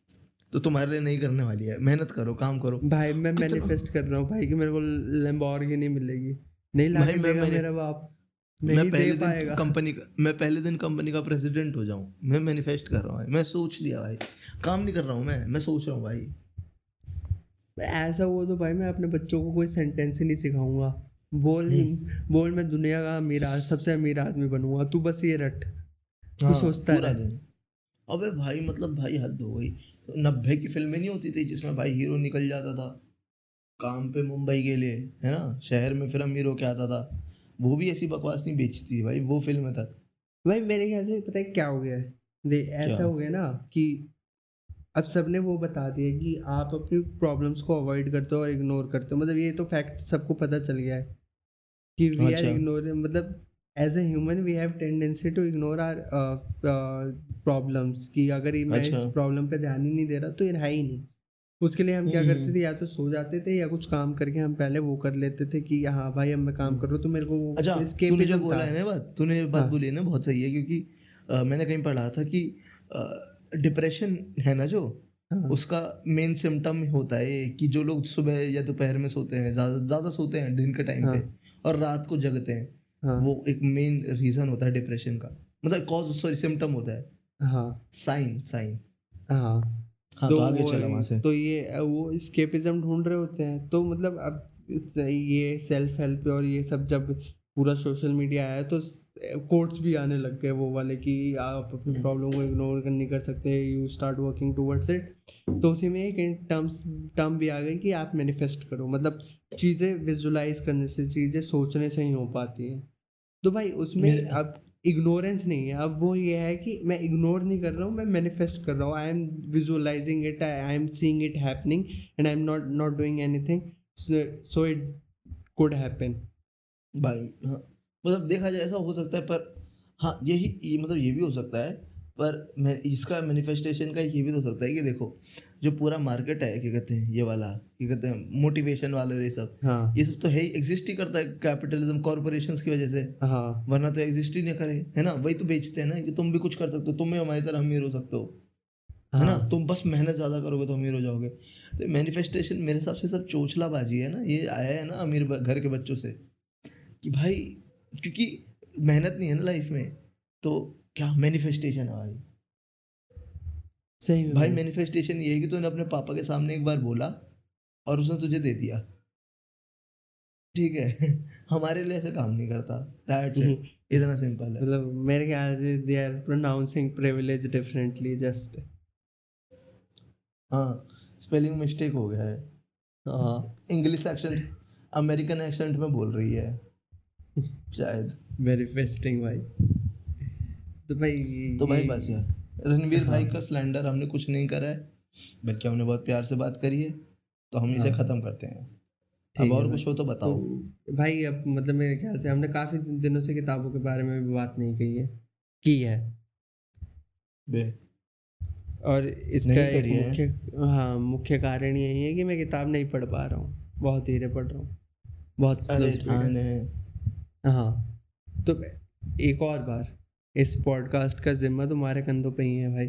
तो तुम्हारे लिए नहीं करने वाली है मेहनत करो काम करो। भाई मैं मैनिफेस्ट कर रहा हूँ भाई कि मेरे को लैम्बोर्गिनी मिलेगी। नहीं ला भाई, मैं- देगा मेरा बाप। मैं पहले दिन कंपनी का मैं पहले दिन कंपनी का प्रेसिडेंट हो जाऊँ। मैं मैनिफेस्ट कर रहा हूँ भाई मैं सोच लिया भाई। काम नहीं कर रहा हूँ मैं मैं सोच रहा हूँ भाई। ऐसा हुआ तो भाई मैं अपने बच्चों को कोई सेंटेंस ही नहीं सिखाऊँगा। बोल हम्म। बोल मैं दुनिया का अमीर सबसे अमीर आदमी बनूँगा। तू बस ये रट। हाँ, सोचता। दिन। अबे भाई मतलब भाई हद हो गई। नब्बे की फ़िल्में नहीं होती थी जिसमें भाई हीरो निकल जाता था? काम पे मुंबई के लिए है ना? शहर में फिर अमीर होके आता था? वो भी ऐसी बकवास नहीं बेचती भाई वो फ़िल्म तक भाई मेरे ख्याल से पता है क्या हो गया है? ऐसा हो गया ना कि अब सबने वो बता दिया कि आप अपनी प्रॉब्लम्स को अवॉइड करते हो और इग्नोर करते हो मतलब ये तो फैक्ट सबको पता चल गया है कि वी आर अच्छा। इग्नोर मतलब as a human we have tendency to ignore our problems कि अगर ये मैं इस अच्छा। प्रॉब्लम पे ध्यान ही नहीं दे रहा तो ये है ही नहीं उसके लिए हम क्या हम्म, करते थे या तो सो जाते थे या कुछ काम करके हम पहले वो कर लेते थे कि हाँ भाई अब मैं काम कर रहा हूँ तो मेरे को वो अच्छा तूने जो बोला है ना बात तूने बात हाँ। बोली है ना बहुत सही है क्योंकि मैंने कहीं पढ़ा था कि डिप्रेशन है ना जो हाँ, उसका मेन सिम्टम होता है कि जो लोग सुबह या दोपहर में सोते हैं ज़्यादा ज़्यादा सोते हैं दिन के टाइम हाँ। पे और रात को जगते हैं हाँ, वो एक मेन रीज़न होता है डिप्रेशन का। मतलब कॉज सॉरी सिम्टम होता है। हाँ। साइन साइन हाँ। हाँ तो आगे वो- चला वहाँ से। तो ये वो स्केपिज्म ढूंढ रहे होते हैं। तो मतलब अब ये सेल्फ हेल्प और ये सब जब पूरा सोशल मीडिया आया तो कोर्ट्स भी आने लग गए वो वाले कि आप अपनी हम्म। प्रॉब्लम को इग्नोर कर नहीं कर सकते you start working towards it तो उसी में एक टर्म्स टर्म भी आ गई कि आप मैनिफेस्ट करो मतलब चीज़ें विजुलाइज करने से चीज़ें सोचने से ही हो पाती हैं। तो भाई उसमें अब इग्नोरेंस नहीं है अब वो ये है कि मैं इग्नोर नहीं कर रहा हूँ मैं मैनिफेस्ट कर रहा हूँ I am visualising it I am seeing it happening and I am not not doing anything so it could happen भाई हाँ। मतलब देखा जाए ऐसा हो सकता है पर हाँ यही ये मतलब ये भी हो सकता है पर मैं इसका मैनिफेस्टेशन का ये भी तो हो सकता है कि देखो जो पूरा मार्केट है क्या कहते हैं ये वाला क्या कहते हैं मोटिवेशन वाले ये सब हाँ। ये सब तो है ही एग्जिस्ट ही करता है कैपिटलिज्म कॉरपोरेशन की वजह से। हाँ। वरना तो एग्जिस्ट ही नहीं करे है ना? वही तो बेचते हैं ना कि तुम भी कुछ कर सकते हो तुम भी हमारी तरह अमीर हो सकते हो है ना? हाँ। तुम बस मेहनत ज़्यादा करोगे तो अमीर हो जाओगे। तो मैनिफेस्टेशन मेरे हिसाब से सब चोचलाबाजी है ना ये आया है ना अमीर घर के बच्चों से। कि भाई क्योंकि मेहनत नहीं है ना लाइफ में तो क्या मैनिफेस्टेशन है भाई? सही भाई मैनिफेस्टेशन ये है कि तूने अपने पापा के सामने एक बार बोला और उसने तुझे दे दिया। ठीक है? हमारे लिए ऐसे काम नहीं करता। दैट्स। इट इतना सिंपल है। मतलब मेरे ख्याल से they are pronouncing privilege differently just हाँ स्पेलिंग मिस्टेक हो गया है। हाँ। इंग्लिश एक्सेंट अमेरिकन एक्सेंट में बोल रही है। शायद। मैनिफेस्टिंग भाई। तो भाई तो भाई बस यार। रणवीर हाँ। भाई हाँ। का सिलेंडर हमने कुछ नहीं करा है बल्कि हमने बहुत प्यार से बात करी है तो हम इसे हाँ। खत्म करते हैं। अब और कुछ हो तो बताओ। तो भाई अब मतलब मेरे ख्याल से हमने काफ़ी दिनों से किताबों के बारे में भी बात नहीं की है। की है। बे। और इसका एक मुख्य हाँ मुख्य कारण यही है कि मैं किताब नहीं पढ़ पा रहा हूँ। बहुत धीरे पढ़ रहा हूँ। बहुत अरे स्पीड हाँ। तो एक और बार इस पॉडकास्ट का जिम्मा तुम्हारे कंधों पे ही है भाई।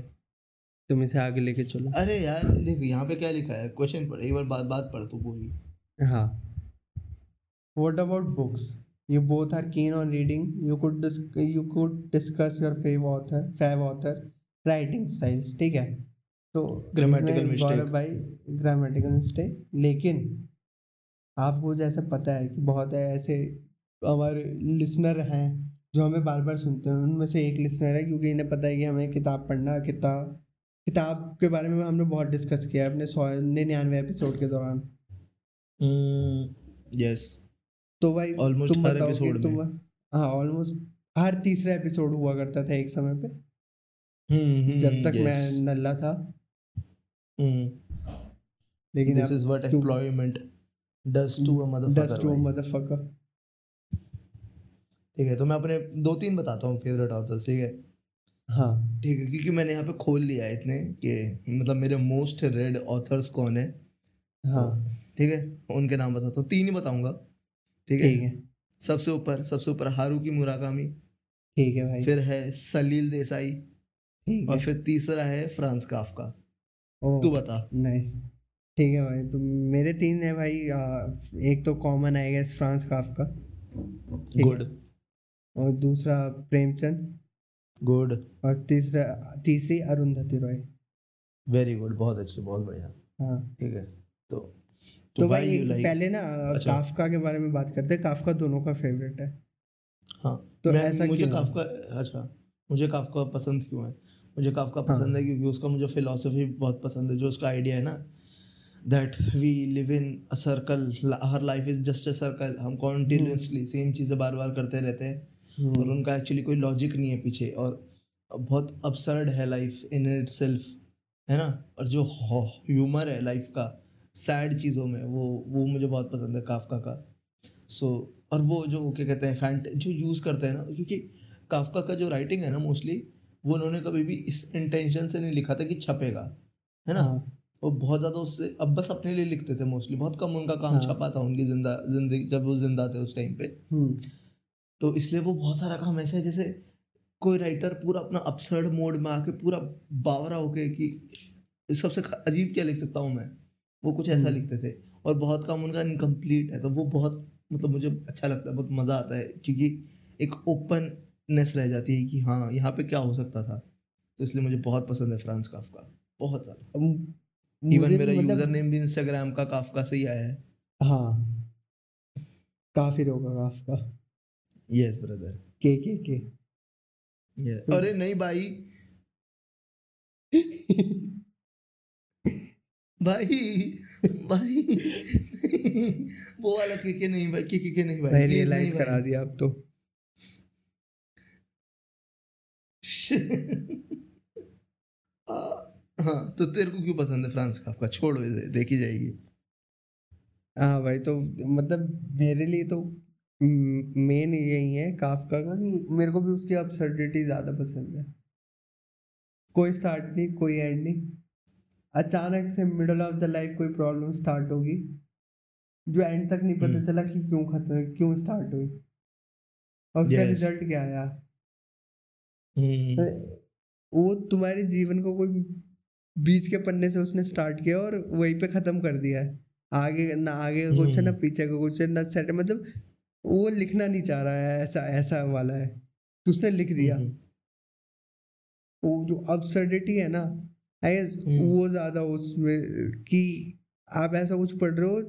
तुम इसे आगे लेके चलो। अरे यार देखो यहाँ पे क्या लिखा है? क्वेश्चन पढ़ एक बार बात बात पढ़ तो बोली हाँ। What about books you both are keen on reading you could you could discuss your fav author fav author writing styles ठीक है? तो ग्रामेटिकल बाई ग्रामेटिकल मिस्टेक लेकिन आपको जैसे पता है कि बहुत है ऐसे हमारे लिसनर हैं जो हमें बार बार सुनते हैं उनमें से एक लिसनर है क्योंकि इन्हें पता है कि हमें किताब पढ़ना किताब किताब के बारे में हमने बहुत डिस्कस किया है अपने सौ निन्यानवे एपिसोड के दौरान। यस तो भाई Almost तुम हर episode तुम हाँ ऑलमोस्ट हर तीसरा एपिसोड हुआ करता था एक समय पे। हम्म जब तक मैं नल्ला था। लेकिन this is what employment does to a motherfucker too भाई। मदरफकर ठीक है तो मैं अपने दो तीन बताता हूँ फेवरेट ऑथर्स ठीक है? हाँ। ठीक है क्योंकि मैंने यहाँ पे खोल लिया है इतने कि मतलब मेरे मोस्ट रेड ऑथर्स कौन है? हाँ। ठीक है उनके नाम बताता हूँ तीन ही बताऊँगा। ठीक है? ठीक है। सबसे ऊपर सबसे ऊपर हारूकी मुराकामी ठीक है भाई। फिर है सलील देसाई ठीक और फिर तीसरा है फ्रांस काफका ओ तू बता। नाइस ठीक है भाई तो मेरे तीन है भाई एक तो कॉमन आएगा फ्रांस काफका ठीक है। गुड और दूसरा प्रेमचंद। गुड और तीसरा तीसरी अरुंधति रॉय वेरी गुड बहुत अच्छे बहुत बढ़िया। हाँ। ठीक है। तो तो why भाई like- पहले ना अच्छा। काफका के बारे में बात करते हैं। काफका दोनों का फेवरेट है। हाँ। तो मैं ऐसा मुझे काफका अच्छा। मुझे काफका पसंद क्यों है? मुझे काफका हाँ। पसंद है क्योंकि उसका मुझे फिलोसफी बहुत पसंद है। जो उसका आइडिया है ना that we live in a circle her life is just a circle हम कॉन्टिन्यूसली सेम चीज़ें बार बार करते रहते हैं। और हम्म, उनका एक्चुअली कोई लॉजिक नहीं है पीछे और बहुत अपसर्ड है लाइफ इन इट सेल्फ है ना? और जो ह्यूमर है लाइफ का सैड चीज़ों में वो वो मुझे बहुत पसंद है काफका का। सो so, और वो जो क्या कहते हैं फैंट जो यूज़ करते हैं ना क्योंकि काफका का जो राइटिंग है ना मोस्टली वो उन्होंने कभी भी इस इंटेंशन से नहीं लिखा था कि छपेगा है ना? हाँ। वो बहुत ज़्यादा उससे अब बस अपने लिए लिखते थे मोस्टली बहुत कम उनका काम हाँ। छपा था उनकी ज़िंदा ज़िंदगी जब वो ज़िंदा थे उस टाइम पे। हम्म, तो इसलिए वो बहुत सारा काम ऐसा है जैसे कोई राइटर पूरा अपना अपसर्ड मोड में आके पूरा बावरा होके कि सबसे अजीब क्या लिख सकता हूँ मैं? वो कुछ ऐसा हम्म। लिखते थे और बहुत काम उनका इनकम्प्लीट है तो वो बहुत मतलब मुझे अच्छा लगता है बहुत मज़ा आता है क्योंकि एक ओपननेस रह जाती है कि हाँ यहाँ पे क्या हो सकता था। तो इसलिए मुझे बहुत पसंद है फ्रांस काफका बहुत ज़्यादा। अब इवन मेरा मतलब यूज़र नेम भी इंस्टाग्राम का काफका से ही आया है। हाँ काफिर होगा काफका। यस ब्रदर के के के अरे नहीं भाई। भाई भाई। वो वाला के के नहीं भाई के के के नहीं भाई। भाई please रियलाइज़ करा दिया अब तो। हाँ तो तेरे को क्यों पसंद है फ्रांस काफका छोड़ वैसे देखी जाएगी। हाँ भाई तो मतलब मेरे लिए तो मेन यही है काफका का मेरे को भी उसकी absurdity ज़्यादा पसंद है कोई स्टार्ट नहीं कोई एंड नहीं अचानक से मिडल ऑफ़ द लाइफ कोई प्रॉब्लम स्टार्ट होगी जो एंड तक नहीं पता हम्म। चला कि क्यों खत्म क्यों स्टार्ट हुई और उसका Yes. रिज़ल्ट क्या आया हम्म, वो तुम्हारे जीवन को कोई बीच के पन्ने से उसने स्टार्ट किया और वहीं पे खत्म कर दिया है आगे ना आगे का कुछ है ना हम्म। पीछे का कुछ है ना सेट मतलब वो लिखना नहीं चाह रहा है ऐसा ऐसा वाला है। तो उसने लिख दिया। हम्म, वो जो absurdity है ना आई हम्म। वो ज़्यादा उसमें कि आप ऐसा कुछ पढ़ रहे हो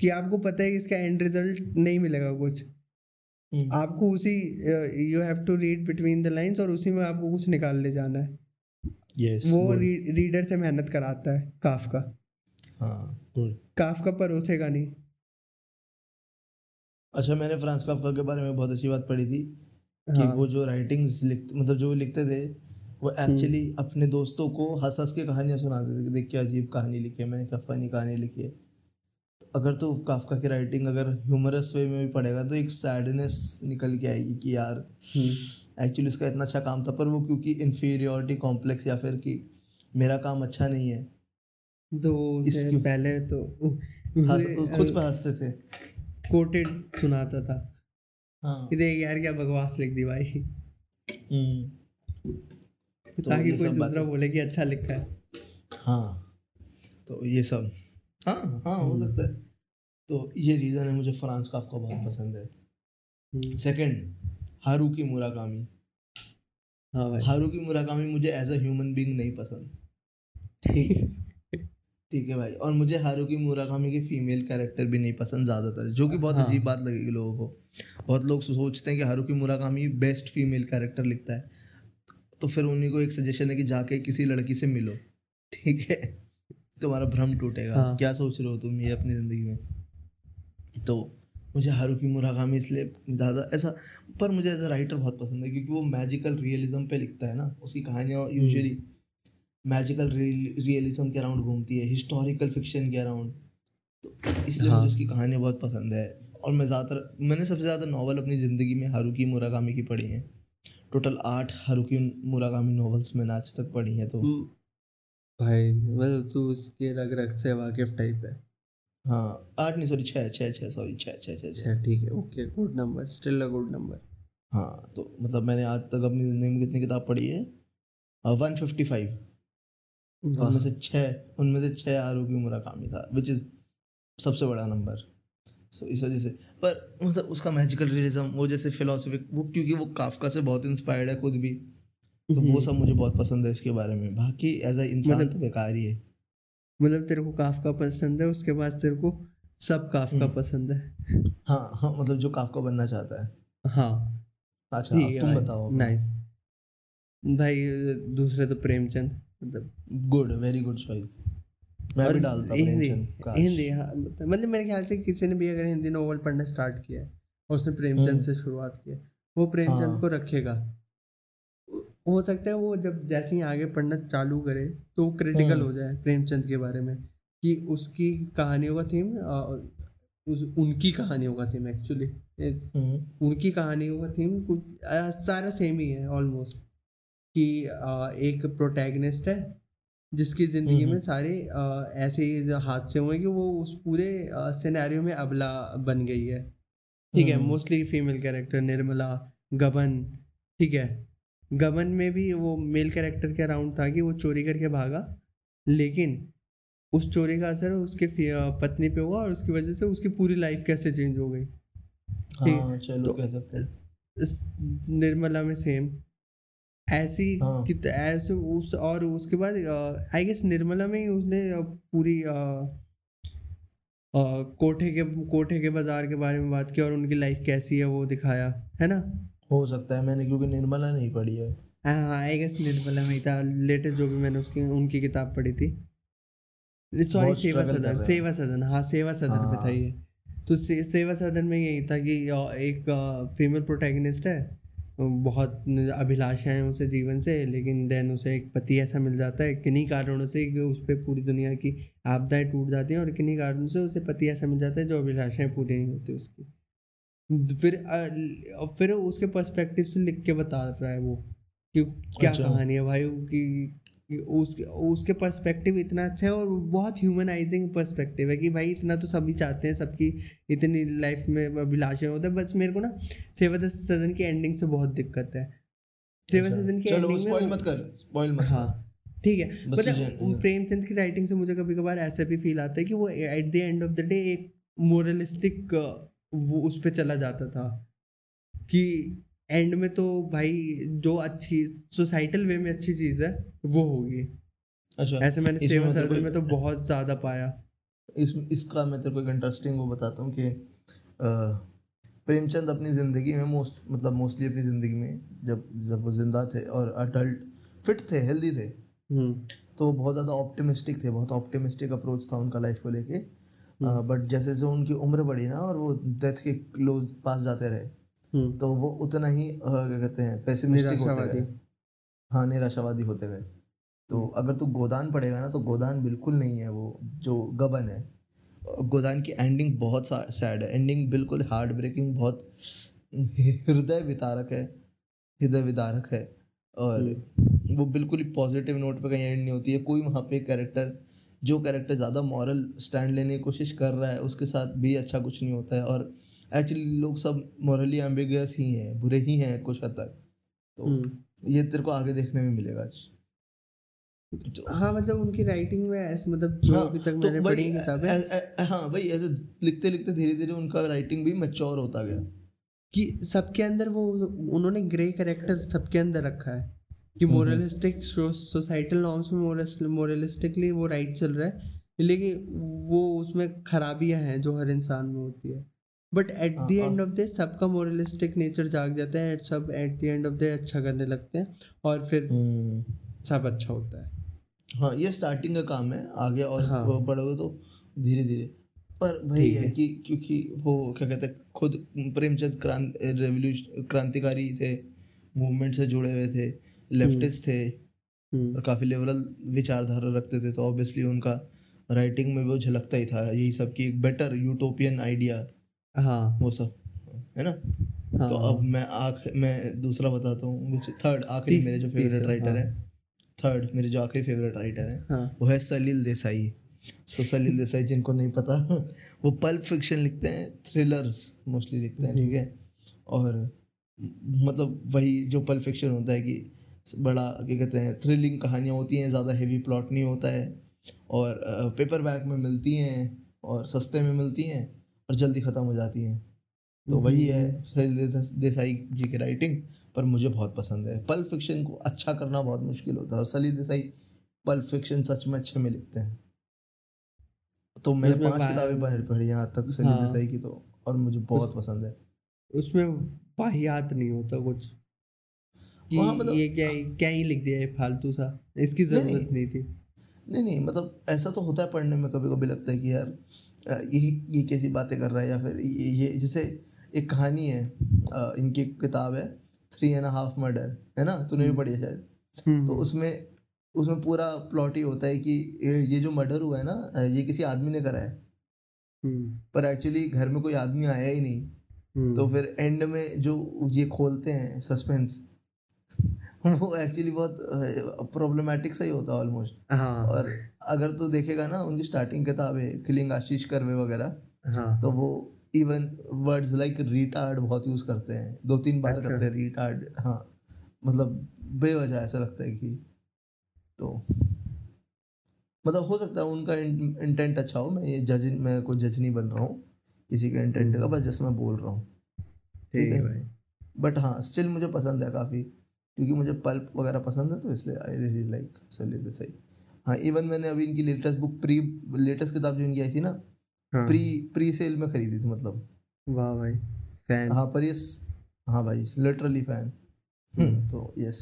कि आपको पता है कि इसका एंड रिज़ल्ट नहीं मिलेगा कुछ। हम्म, आपको उसी you have to read between the lines और उसी में आपको कुछ निकाल ले जाना है। Yes वो री, रीडर से मेहनत कराता है काफका हाँ गुड काफका परोसेगा नहीं। अच्छा मैंने फ्रांस काफका के बारे में बहुत अच्छी बात पढ़ी थी कि हाँ। वो जो राइटिंग्स लिखते मतलब जो वो लिखते थे वो हम्म। एक्चुअली अपने दोस्तों को हंस हंस के कहानियाँ सुनाते थे कि देख क्या अजीब कहानी लिखी है मैंने क्या फनी कहानी लिखी है। तो अगर तो काफका की राइटिंग अगर ह्यूमरस वे में भी पड़ेगा तो एक सैडनेस निकल के आएगी कि यार हम्म, एक्चुअली उसका इतना अच्छा काम था पर वो क्योंकि इन्फीरियोरिटी कॉम्प्लेक्स या फिर कि मेरा काम अच्छा नहीं है तो इसकी- पहले तो खुद पे हँसते थे। कोटेड सुनाता था। हाँ। देख यार क्या बकवास लिख दी भाई। तो ताकि ये कोई दूसरा बोले कि अच्छा लिखा है। हाँ। तो ये सब। हाँ हाँ हो हम्म। सकता है। तो ये रीज़न है मुझे फ्रांस काफका बहुत पसंद है। हम्म, हारू की मुराकामी हाँ भाई। हारू की मुराकामी मुझे एज अ ह्यूमन बीइंग नहीं पसंद। ठीक। है ठीक है भाई। और मुझे हारूकी मुराकामी के फीमेल कैरेक्टर भी नहीं पसंद ज़्यादातर जो कि बहुत हाँ। अजीब बात लगेगी लोगों को। बहुत लोग सोचते हैं कि Haruki Murakami best female character लिखता है। तो फिर उन्हीं को एक सजेशन है कि जाके किसी लड़की से मिलो। ठीक है? तुम्हारा भ्रम टूटेगा। हाँ। क्या सोच रहे हो तुम ये अपनी ज़िंदगी में? तो मुझे हारूकी मुराकामी इसलिए ज़्यादा ऐसा पर मुझे एज अ राइटर बहुत पसंद है क्योंकि वो मैजिकल रियलिज्म पे लिखता है ना उसकी कहानियाँ यूजुअली मैजिकल रियलिज्म के अराउंड घूमती है हिस्टोरिकल फिक्शन के अराउंड तो इसलिए हाँ। मुझे उसकी कहानियाँ बहुत पसंद है। और मैं ज़्यादातर मैंने सबसे ज़्यादा नावल अपनी ज़िंदगी में हारूकी मुराकामी की पढ़ी हैं। टोटल आठ हारूकी मुराकामी नावल्स मैंने आज तक पढ़ी हैं तो। हम्म, भाई मतलब तू उसके रग रग से वाकिफ टाइप है। हाँ आठ नहीं सॉरी छः छः छः सॉरी छः छः छः छः। ठीक है okay good number still a good number हाँ तो मतलब मैंने आज तक अपनी ज़िंदगी में कितनी किताब पढ़ी है? वन फिफ्टी फाइव उनमें से छः उनमें से छः हारूकी मुराकामी था विच इज़ सबसे बड़ा नंबर सो इस वजह से। पर मतलब उसका मैजिकल रियलिज्म वो जैसे फिलोसफिक वो क्योंकि वो काफका से बहुत इंस्पायर्ड है खुद भी तो वो सब मुझे बहुत पसंद है इसके बारे में। बाकी एज अ इंसान मतलब- तो बेकार ही है। मतलब तेरे को काफका पसंद है उसके बाद तेरे को सब काफका हम्म। पसंद है। हाँ हाँ मतलब जो काफका बनना चाहता है। हाँ। अच्छा तुम बताओ। नाइस भाई दूसरे तो प्रेमचंद। मतलब गुड वेरी गुड चॉइस मैं भी डालता हिंदी हिंदी हाँ मतलब मतलब मेरे ख्याल से किसी ने भी अगर हिंदी नॉवल पढ़ना स्टार्ट किया है और उसने प्रेमचंद हम्म। से शुरुआत की है वो प्रेमचंद हाँ। को रखेगा हो सकता है वो जब जैसे ही आगे पढ़ना चालू करे तो वो क्रिटिकल हम्म। हो जाए प्रेमचंद के बारे में कि उसकी कहानियों का थीम उस उनकी कहानियों का थीम एक्चुअली हम्म, उनकी कहानियों का थीम कुछ अ, सारा सेम ही है ऑलमोस्ट कि एक प्रोटैगनिस्ट है जिसकी ज़िंदगी में। सारे ऐसे हादसे हुए कि वो उस पूरे सिनेरियो में अबला बन गई है। ठीक है। मोस्टली फीमेल कैरेक्टर निर्मला गबन ठीक है। गबन में भी वो मेल कैरेक्टर के अराउंड था कि वो चोरी करके भागा लेकिन उस चोरी का असर उसके पत्नी पे हुआ और उसकी वजह से उसकी पूरी लाइफ कैसे चेंज हो गई। हाँ चलो तो निर्मला में सेम ऐसी हाँ। कि ऐसे उस और उसके बाद आई गेस निर्मला में ही उसने पूरी अ, अ, कोठे के कोठे के बाज़ार के बारे में बात की और उनकी लाइफ कैसी है वो दिखाया है ना? हो सकता है मैंने क्योंकि निर्मला नहीं पढ़ी है। हाँ आई गेस निर्मला में ही था लेटेस्ट जो भी मैंने उसकी उनकी किताब पढ़ी थी। सॉरी सेवा सदन सेवा सदन हाँ सेवा सदन में था हाँ। ये। तो से, सेवा सदन में यही था कि एक फीमेल प्रोटैगनिस्ट है बहुत अभिलाषाएँ हैं उसे जीवन से लेकिन देन उसे एक पति ऐसा मिल जाता है किन्हीं कारणों से कि उस पर पूरी दुनिया की आपदाएँ टूट जाती हैं और किन्हीं कारणों से उसे पति ऐसा मिल जाता है जो अभिलाषाएँ पूरी नहीं होती उसकी फिर फिर उसके पर्सपेक्टिव से लिख के बता रहा है वो कि क्या अच्छा। कहानी है भाई कि उसके उसके पर्सपेक्टिव इतना अच्छा है और बहुत ह्यूमनाइजिंग पर्सपेक्टिव है कि भाई इतना तो सभी चाहते हैं सबकी इतनी लाइफ में अभिलाषा होता है बस मेरे को ना सेवा दस सदन की एंडिंग से बहुत दिक्कत है सेवा अच्छा। सदन की एंडिंग स्पॉइल मत कर स्पॉइल मत हाँ ठीक है मतलब प्रेमचंद की राइटिंग से मुझे कभी कभार ऐसा भी फील आता है कि वो at the end of the day एक मोरलिस्टिक वो उस पे चला जाता था कि एंड में तो भाई जो अच्छी सोसाइटल वे में अच्छी चीज़ है वो होगी। अच्छा ऐसे मैंने सेवा मतलब सदन कोई- में तो बहुत ज़्यादा पाया। इस इसका मैं तेरे को एक इंटरेस्टिंग वो बताता हूँ कि प्रेमचंद अपनी ज़िंदगी में मोस्ट मतलब मोस्टली अपनी ज़िंदगी में जब जब वो ज़िंदा थे और अडल्ट फिट थे हेल्दी थे हम्म। तो वो बहुत ज़्यादा ऑप्टिमिस्टिक थे बहुत ऑप्टिमिस्टिक अप्रोच था उनका लाइफ को लेके। बट जैसे जैसे उनकी उम्र बढ़ी ना और वो डेथ के क्लोज पास जाते रहे हम्म तो वो उतना ही क्या कहते हैं पेसिमिस्टिक होते। गए। हाँ निराशावादी होते गए। तो अगर तू गोदान पढ़ेगा ना तो गोदान बिल्कुल नहीं है वो जो गबन है। गोदान की एंडिंग बहुत सैड है। एंडिंग बिल्कुल हार्ड ब्रेकिंग बहुत हृदय वितारक है। हृदय विदारक है। और वो बिल्कुल ही पॉजिटिव नोट पे कहीं एंड नहीं होती है। कोई वहाँ पे कैरेक्टर जो कैरेक्टर ज़्यादा मॉरल स्टैंड लेने की कोशिश कर रहा है उसके साथ भी अच्छा कुछ नहीं होता है। और एक्चुअली लोग सब मॉरली एम्बिगस ही हैं बुरे ही हैं कुछ हद तक। तो हम्म। ये तेरे को आगे देखने में मिलेगा आज। तो- हाँ मतलब उनकी राइटिंग में ऐसे मतलब जो हाँ, अभी तक तो मैंने पढ़ी किताबें। हाँ भाई ऐसे लिखते लिखते धीरे धीरे उनका राइटिंग भी मैच्योर होता गया। कि सबके अंदर वो उन्होंने ग्रे करेक्टर सबके अंदर रखा है। कि मोरलिस्टिक सोसाइटल नॉर्म्स में मोरलिस्टिकली वो राइट चल रहा है। लेकिन वो उसमें खराबियाँ हैं जो हर इंसान में होती है। But at the end of the सबका मोरलिस्टिक नेचर जाग जाता है सब at the end of the अच्छा करने लगते हैं और फिर सब अच्छा होता है। हाँ ये स्टार्टिंग का काम है आगे और हाँ। बढ़ोगे तो धीरे धीरे पर भाई है। कि क्योंकि वो क्या कहते हैं खुद प्रेमचंद क्रांत रेवोल्यूशन क्रांतिकारी थे मूवमेंट से जुड़े हुए थे लेफ्टिस्ट थे हम्म, और काफ़ी लिबरल विचारधारा रखते थे तो ऑब्वियसली उनका राइटिंग में वो झलकता ही था यही सब की एक बेटर यूटोपियन आइडिया हाँ। वो सब है ना? हाँ। तो अब मैं आख मैं दूसरा बताता हूँ विच थर्ड आखिरी मेरे जो फेवरेट राइटर हाँ। है थर्ड मेरे जो आखिरी फेवरेट राइटर है हाँ। वो है सलील देसाई। सो सलील देसाई जिनको नहीं पता वो पल्प फिक्शन लिखते हैं थ्रिलर्स मोस्टली लिखते हैं ठीक है? और मतलब वही जो पल्प फिक्शन होता है कि बड़ा क्या कहते हैं थ्रिलिंग कहानियाँ होती हैं ज़्यादा हेवी प्लॉट नहीं होता है और पेपर बैग में मिलती हैं और सस्ते में मिलती हैं और जल्दी ख़त्म हो जाती हैं। तो वही है सलील देसाई जी की राइटिंग पर मुझे बहुत पसंद है। पल्प फिक्शन को अच्छा करना बहुत मुश्किल होता है और सलील देसाई पल्प फिक्शन सच में अच्छे में लिखते हैं। तो मैंने पाँच किताबें पढ़ पढ़ी यहाँ तक सलील हाँ। देसाई की तो और मुझे बहुत पसंद है। उसमें वाहियात नहीं होता कुछ कि हाँ, मतलब- ये क्या ही क्या ही लिख दिया ये फालतू सा इसकी नहीं, ज़रूरत नहीं थी। नहीं नहीं मतलब ऐसा तो होता है पढ़ने में कभी कभी लगता है कि यार ये ये कैसी बातें कर रहा है या फिर ये ये जैसे एक कहानी है इनकी किताब है थ्री एंड हाफ़ मर्डर है ना? तूने भी पढ़ी है शायद? हम्म, तो उसमें उसमें पूरा प्लॉट ही होता है कि ये जो मर्डर हुआ है ना ये किसी आदमी ने करा है। हम्म, पर एक्चुअली घर में कोई आदमी आया ही नहीं। हम्म, तो फिर एंड में जो ये खोलते हैं सस्पेंस वो एक्चुअली बहुत प्रॉब्लमेटिक सा ही होता है ऑलमोस्ट हाँ। और अगर तू देखेगा ना उनकी स्टार्टिंग किताब है किलिंग आशीष करवे वगैरह हाँ। तो वो इवन वर्ड्स लाइक रीटार्ड बहुत यूज़ करते हैं। दो तीन बार अच्छा। करते हैं रीटार्ड हाँ। मतलब बेवजह ऐसा लगता है कि तो मतलब हो सकता है उनका इंटेंट अच्छा हो मैं ये जज मैं कोई जज नहीं बन रहा हूँ किसी के इंटेंट का बस जैसे मैं बोल रहा हूँ। ठीक है है। भाई। बट हाँ स्टिल मुझे पसंद है काफ़ी। क्योंकि मुझे पल्प वगैरह पसंद है तो इसलिए आई रियली लाइक सली देसाई हाँ इवन मैंने अभी इनकी लेटेस्ट बुक प्री लेटेस्ट किताब जो इनकी आई थी ना हाँ। प्री प्री सेल में खरीदी थी मतलब। वाह भाई फ़ैन हाँ पर यस हाँ भाई लिटरली फ़ैन हम्म। तो यस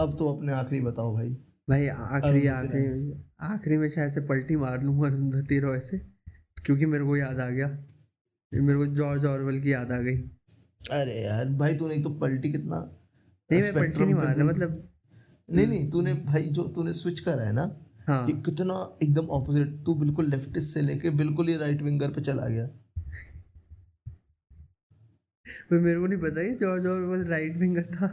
अब तो अपने आखिरी बताओ भाई। भाई आखिरी आखिरी आखिरी में शायद से पलटी मार लूँगा अरुंधति रॉय से क्योंकि मेरे को याद आ गया। मेरे को जॉर्ज ऑरवेल की याद आ गई। अरे यार भाई तूने तो पलटी कितना नहीं मैं पलटी नहीं मार रहा मतलब नहीं नहीं तूने भाई जो तूने स्विच करा है ना हाँ। ये कितना एकदम ऑपोजिट तू बिल्कुल लेफ्टिस्ट से लेके बिल्कुल ही राइट विंगर पे चला गया। भाई मेरे को नहीं पता कि जॉर्ज ऑरवेल राइट विंगर था।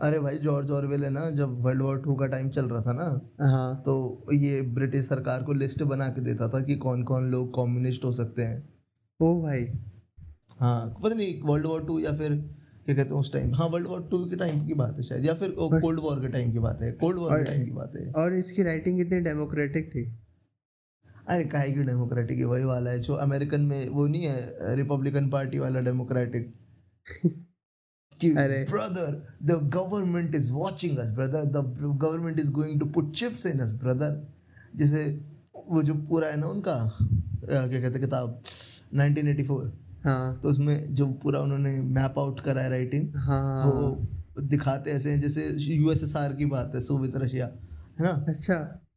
अरे भाई जॉर्ज ऑरवेल है ना जब वर्ल्ड वॉर टू का टाइम चल रहा था ना हाँ। तो ये ब्रिटिश सरकार को लिस्ट बना के देता था कि कौन कौन लोग कम्युनिस्ट हो सकते हैं। ओ भाई। हाँ पता नहीं वर्ल्ड वॉर टू या फिर क्या कहते हैं उस टाइम हाँ वर्ल्ड वॉर टू के टाइम की बात है शायद या फिर कोल्ड वॉर के टाइम की बात है। कोल्ड वॉर के टाइम की बात है। और इसकी राइटिंग कितनी डेमोक्रेटिक थी। अरे काहे की डेमोक्रेटिक है? वही वाला है जो अमेरिकन में वो नहीं है रिपब्लिकन पार्टी वाला डेमोक्रेटिक कि। Brother the government is watching us brother the government is going to put chips in us brother जैसे वो जो पूरा है ना उनका क्या कहते किताब 1984 हाँ। तो उसमें जो पूरा उन्होंने मैप आउट करा है राइटिंग हाँ। वो दिखाते ऐसे हैं जैसे यूएसएसआर की बात है सोवियत रशिया है ना? अच्छा।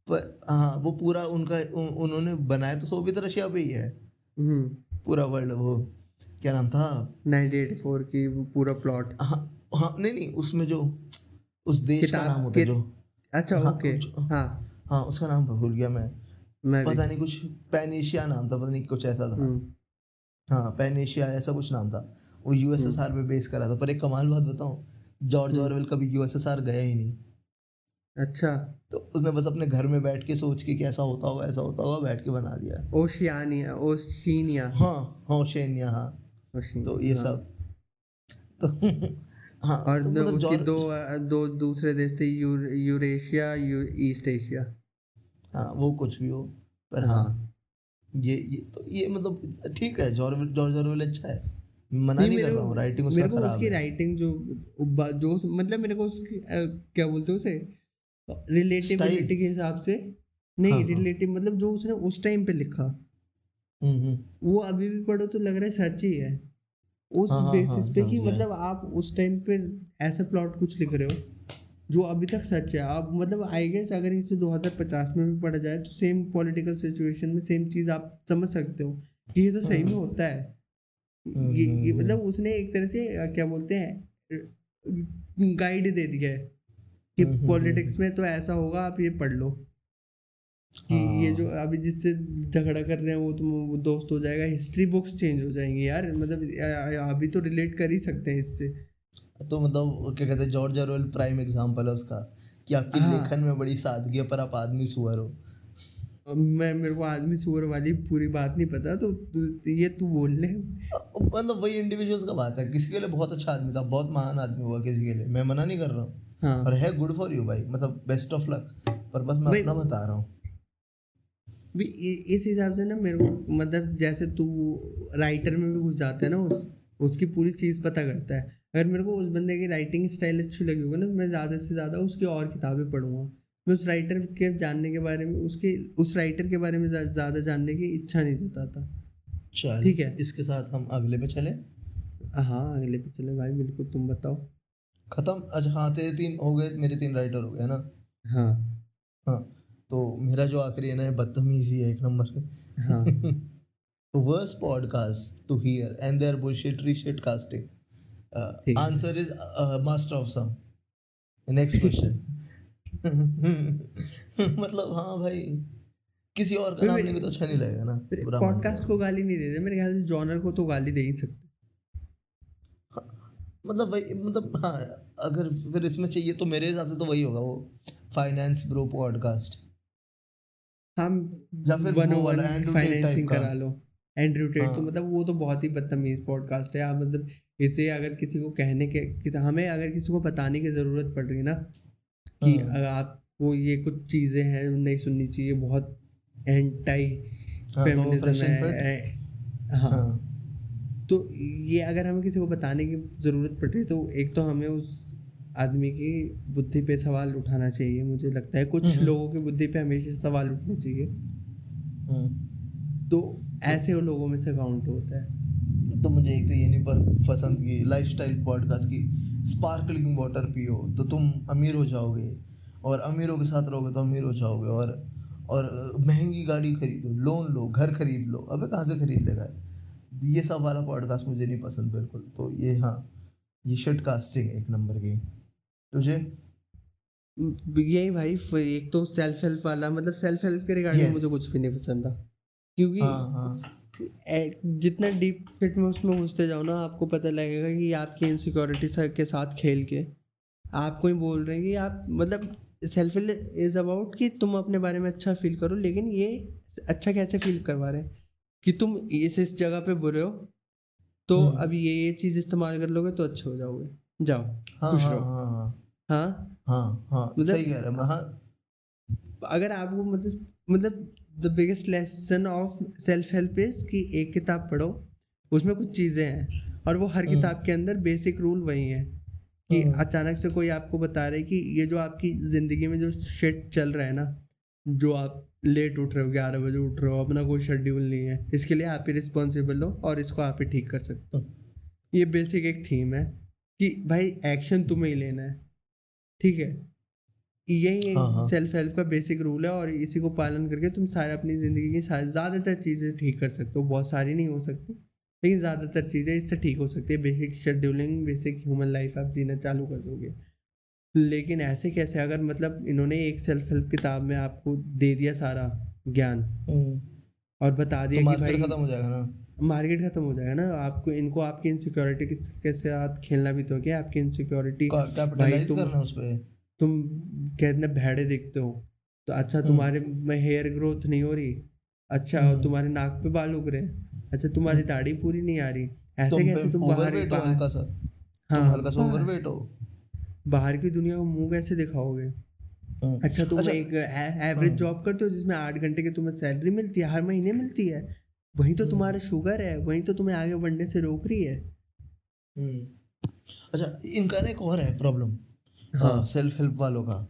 पर हाँ वो पूरा उनका उ, उन्होंने बनाया तो सोवियत रशिया पे ही है। हम्म। पूरा वर्ल्ड वो क्या नाम था? 1984 की पूरा प्लॉट हाँ हाँ नहीं नहीं उसमें जो उस देश का नाम होता है जो। अच्छा हाँ, ओके जो- हाँ। हाँ उसका नाम भूल गया मैं। मैं पता नहीं कुछ पैनेशिया नाम था पता नहीं कुछ ऐसा था। हाँ पैनेशिया ऐसा कुछ नाम था। वो यूएसएसआर पे बेस करा था। पर एक कमाल बात बताऊँ जॉर्ज हम्म। ऑरवेल कभी यूएसएसआर गया ही नहीं। अच्छा। तो उसने बस अपने घर में बैठ के सोच के कि ऐसा होता होगा ऐसा होता होगा बैठ के बना दिया। ओशियानिया ओशिनिया हाँ हाँ। शेनिया हाँ तो ये हाँ। सब। तो हाँ और तो दो, मतलब उसकी दो दो दूसरे देश थे यूर, यूरेशिया यू, ईस्ट एशिया हाँ वो कुछ भी हो पर हाँ। ये ये तो ये मतलब ठीक है जॉर्ज जॉर्ज ऑरवेल अच्छा है। मना नहीं, नहीं कर रहा हूँ राइटिंग उसका मेरे को उसकी राइटिंग जो जो मतलब मेरे को उसकी क्या बोलते हैं उसे? रिलेटिविटी के हिसाब से। नहीं हाँ, हाँ। मतलब जो उसने उस टाइम पे लिखा। हम्म, हम्म, वो अभी भी पढ़ो तो लग रहा है सच ही है। उस हाँ, हाँ, बेसिस हाँ, पे समझ कि मतलब आप उस टाइम पे ऐसा प्लॉट कुछ लिख रहे हो। जो अभी तक सच है आप मतलब आई गेस अगर इसे 2050 में भी पढ़ा जाए तो सेम पॉलिटिकल सिचुएशन में सेम चीज़ आप समझ सकते हो कि ये तो सही में हम्म। होता है। हम्म, ये ये हम्म, मतलब उसने एक तरह से क्या बोलते हैं गाइड दे दिया है कि पॉलिटिक्स में तो ऐसा होगा आप ये पढ़ लो। कि ये जो हाँ। अभी जिससे झगड़ा कर रहे हैं वो तुम वो दोस्त हो जाएगा हिस्ट्री बुक्स चेंज हो जाएँगी यार मतलब अभी तो रिलेट कर ही सकते हैं इससे। तो मतलब क्या कहते हैं जॉर्ज ऑरवेल प्राइम एग्जांपल है उसका कि आपकी हाँ। लेखन में बड़ी सादगी है पर आप आदमी सुअर हो। मैं मेरे को आदमी सुअर वाली पूरी बात नहीं पता तो ये तू बोल ले। मतलब वही इंडिविजुअल्स का बात है किसी के लिए बहुत अच्छा आदमी था बहुत महान आदमी हुआ किसी के लिए मैं मना नहीं कर रहा हूँ। हाँ। और है गुड फॉर यू भाई मतलब बेस्ट ऑफ़ लक पर बस मैं अपना बता रहा हूँ। भी इस हिसाब से ना मेरे को मतलब जैसे तू राइटर में भी घुस जाता है ना उस उसकी पूरी चीज़ पता करता है। अगर मेरे को उस बंदे की राइटिंग स्टाइल अच्छी लगी होगी ना तो मैं ज़्यादा से ज़्यादा उसकी और किताबें पढ़ूँगा। मैं उस राइटर के जानने के बारे में उसके उस राइटर के बारे में ज़्यादा जानने की इच्छा नहीं जताता। चल ठीक है। इसके साथ हम अगले पे चले? हाँ अगले पे चले भाई बिल्कुल तुम बताओ। खत्म? अच्छा हाँ तेरे तीन हो गए मेरे तीन राइटर हो गए ना? हाँ। हाँ तो मेरा जो आखिरी है ना बदतमीजी है एक नंबर हाँ। Worst podcast to hear and their bullshit shit casting है। is uh, master of some. Next question. मतलब हाँ भाई किसी और का नाम लेंगे तो अच्छा नहीं लगेगा ना पॉडकास्ट को गाली नहीं देते मेरे ख्याल से जॉनर को तो गाली दे ही सकते। मतलब वही मतलब हाँ अगर फिर इसमें चाहिए तो मेरे हिसाब से तो वही होगा वो फाइनेंस ब्रो पॉडकास्ट हम या फिर वन वाला फाइनेंसिंग करा लो। एंड्रयू टेट तो हाँ। मतलब वो तो बहुत ही बदतमीज पॉडकास्ट है आप मतलब इसे अगर किसी को कहने के किस हमें अगर किसी को बताने की ज़रूरत पड़ रही है ना कि हाँ। अगर आपको ये कुछ चीज़ें हैं नहीं सुननी चाहिए बहुत एंटाई हाँ, तो फेमिनिज्म fit? है हाँ हाँ तो ये अगर हमें किसी को बताने की ज़रूरत पड़ रही है तो एक तो हमें उस आदमी की बुद्धि पे सवाल उठाना चाहिए मुझे लगता है कुछ हम्म। लोगों की बुद्धि पे हमेशा सवाल उठने चाहिए। तो ऐसे लोगों में से काउंट होता है तो मुझे एक तो ये नहीं पर पसंद की लाइफ स्टाइल पॉडकास्ट की स्पार्कलिंग वाटर पियो तो तुम अमीर हो जाओगे। और अमीरों के साथ रहोगे तो अमीर हो जाओगे। और और महँगी गाड़ी खरीदो लोन लो घर खरीद लो। अबे कहाँ से खरीद ले घर? ये सब वाला पॉडकास्ट मुझे नहीं पसंद बिल्कुल। तो ये हाँ ये शर्ट कास्टिंग एक नंबर की। तुझे यही भाई एक तो सेल्फ हेल्प वाला मतलब सेल्फ हेल्प के रिगार्डिंग Yes. मुझे कुछ भी नहीं पसंद था। क्योंकि हाँ हाँ। जितना डीप फिट में उसमें घुसते जाओ ना आपको पता लगेगा कि आपकी इनसिक्योरिटी सर के साथ खेल के। आपको ही बोल रहे हैं कि आप मतलब सेल्फ इज़ अबाउट कि तुम अपने बारे में अच्छा फील करो लेकिन ये अच्छा कैसे फील करवा रहे हैं? कि तुम इस इस जगह पे बुरे हो तो हम्म। अब ये ये चीज़ इस्तेमाल कर लोगे तो अच्छे हो जाओगे। जाओ हाँ खुश हाँ रहो। हाँ हाँ। हाँ? हाँ हाँ मतलब- सही कह रहे हैं हाँ अगर आपको मतलब मतलब the biggest lesson of self help is कि एक किताब पढ़ो उसमें कुछ चीज़ें हैं और वो हर हम्म। किताब के अंदर बेसिक रूल वही है कि हम्म। अचानक से कोई आपको बता रहे कि ये जो आपकी ज़िंदगी में जो शिट चल रहा है ना जो आप लेट उठ रहे हो ग्यारह बजे उठ रहे हो अपना कोई शेड्यूल नहीं है इसके लिए आप ही रिस्पॉन्सिबल हो और इसको आप ही ठीक कर सकते हो ये बेसिक एक थीम है कि भाई एक्शन तुम्हें ही लेना है ठीक है यही हाँ, हाँ। सेल्फ हेल्प का बेसिक रूल है और इसी को पालन करके तुम सारे अपनी ज़िंदगी की सारी ज़्यादातर चीज़ें ठीक कर सकते हो। बहुत सारी नहीं हो सकती लेकिन ज़्यादातर चीज़ें इससे ठीक हो सकती है। Basic scheduling basic human life आप जीना चालू कर दोगे। लेकिन ऐसे कैसे? अगर मतलब इन्होंने एक सेल्फ हेल्प किताब में आपको दे दिया सारा ज्ञान हम्म। और बता दिया तो कि भाई खत्म हो जाएगा ना? मार्केट खत्म हो जाएगा ना? आपको इनको आपकी इनसिक्योरिटी के साथ खेलना भी तो क्या आपकी इनसिक्योरिटी तुम- करना उस पे। तुम कितने भेड़े दिखते हो? तो अच्छा तुम्हारे में हेयर ग्रोथ नहीं हो रही। अच्छा हम्म। तुम्हारे नाक पे बाल उग रहे हैं। अच्छा तुम्हारी दाढ़ी पूरी नहीं आ रही। ऐसे कैसे तुम बाहर हल्का सा हाँ हल्का सा ओवरवेट हो। बाहर की दुनिया को मुँह कैसे दिखाओगे? हम्म। अच्छा तुम अच्छा, एक एवरेज। जॉब करते हो जिसमें आठ घंटे की तुम्हें सैलरी मिलती है हर महीने मिलती है। वही तो हम्म। तुम्हारा शुगर है वही तो तुम्हें आगे बढ़ने से रोक रही है। हम्म। अच्छा इनका ना एक और है प्रॉब्लम हाँ। हाँ सेल्फ हेल्प वालों का।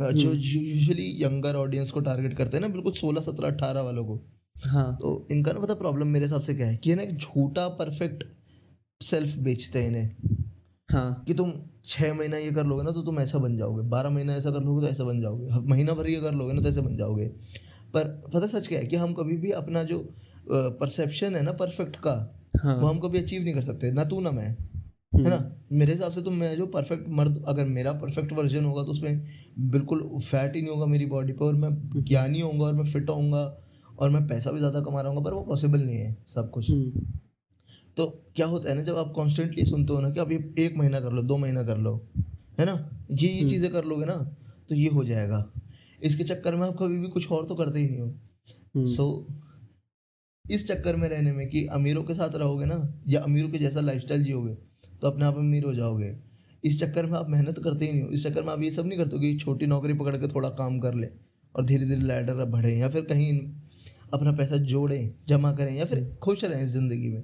हाँ, जो। यूजुअली यंगर ऑडियंस को टारगेट करते हैं ना बिल्कुल सोलह सत्रह अट्ठारह वालों को। हाँ। तो इनका ना पता प्रॉब्लम मेरे हिसाब से क्या है कि ये ना एक झूठा परफेक्ट सेल्फ बेचते हैं इन्हें। हाँ। कि तुम छः महीना ये कर लोगे ना तो तुम ऐसा बन जाओगे। बारह महीना ऐसा कर लोगे तो ऐसा बन जाओगे। महीना भर ये कर लोगे ना तो ऐसे बन जाओगे। पर पता सच क्या है कि हम कभी भी अपना जो परसेप्शन है ना परफेक्ट का हाँ। वो हम कभी अचीव नहीं कर सकते। ना तू ना मैं। है ना? मेरे हिसाब से तो मैं जो परफेक्ट मर्द अगर मेरा परफेक्ट वर्जन होगा तो उसमें बिल्कुल फैट ही नहीं होगा मेरी बॉडी पर और मैं ज्ञानी होऊँगा और मैं फिट होऊँगा और मैं पैसा भी ज़्यादा कमा रहा हूँ पर वो पॉसिबल नहीं है सब कुछ। हम्म। तो क्या होता है ना जब आप कॉन्स्टेंटली सुनते हो ना कि आप ये एक महीना कर लो दो महीना कर लो है ना? ये ये चीज़ें कर लोगे ना तो ये हो जाएगा। इसके चक्कर में आप कभी भी कुछ और तो करते ही नहीं हो। हम्म। सो इस चक्कर में रहने में कि अमीरों के साथ रहोगे ना या अमीरों के जैसा लाइफ लाइफस्टाइल जियोगे तो अपने आप अमीर हो जाओगे। इस चक्कर में आप मेहनत करते ही नहीं हो। इस चक्कर में आप ये सब नहीं करते हो कि छोटी नौकरी पकड़ के थोड़ा काम कर ले और धीरे धीरे लैडर बढ़े या फिर कहीं अपना पैसा जोड़ें जमा करें या फिर खुश रहें ज़िंदगी में।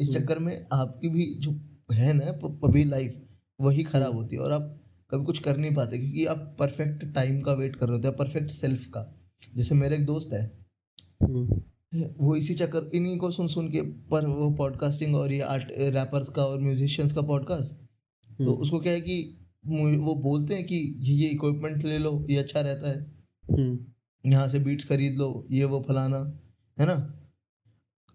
इस चक्कर में आपकी भी जो है ना अभी लाइफ वही ख़राब होती है और आप कभी कुछ कर नहीं पाते क्योंकि आप परफेक्ट टाइम का वेट कर रहे होते हैं परफेक्ट सेल्फ का। जैसे मेरे एक दोस्त है। हम्म। वो इसी चक्कर इन्हीं को सुन सुन के पर वो पॉडकास्टिंग और ये आर्ट रैपर्स का और म्यूजिशियंस का पॉडकास्ट तो हम्म। उसको क्या है कि वो बोलते हैं कि ये ये इक्विपमेंट ले लो ये अच्छा रहता है। हम्म। यहाँ से बीट्स खरीद लो ये वो फलाना है ना?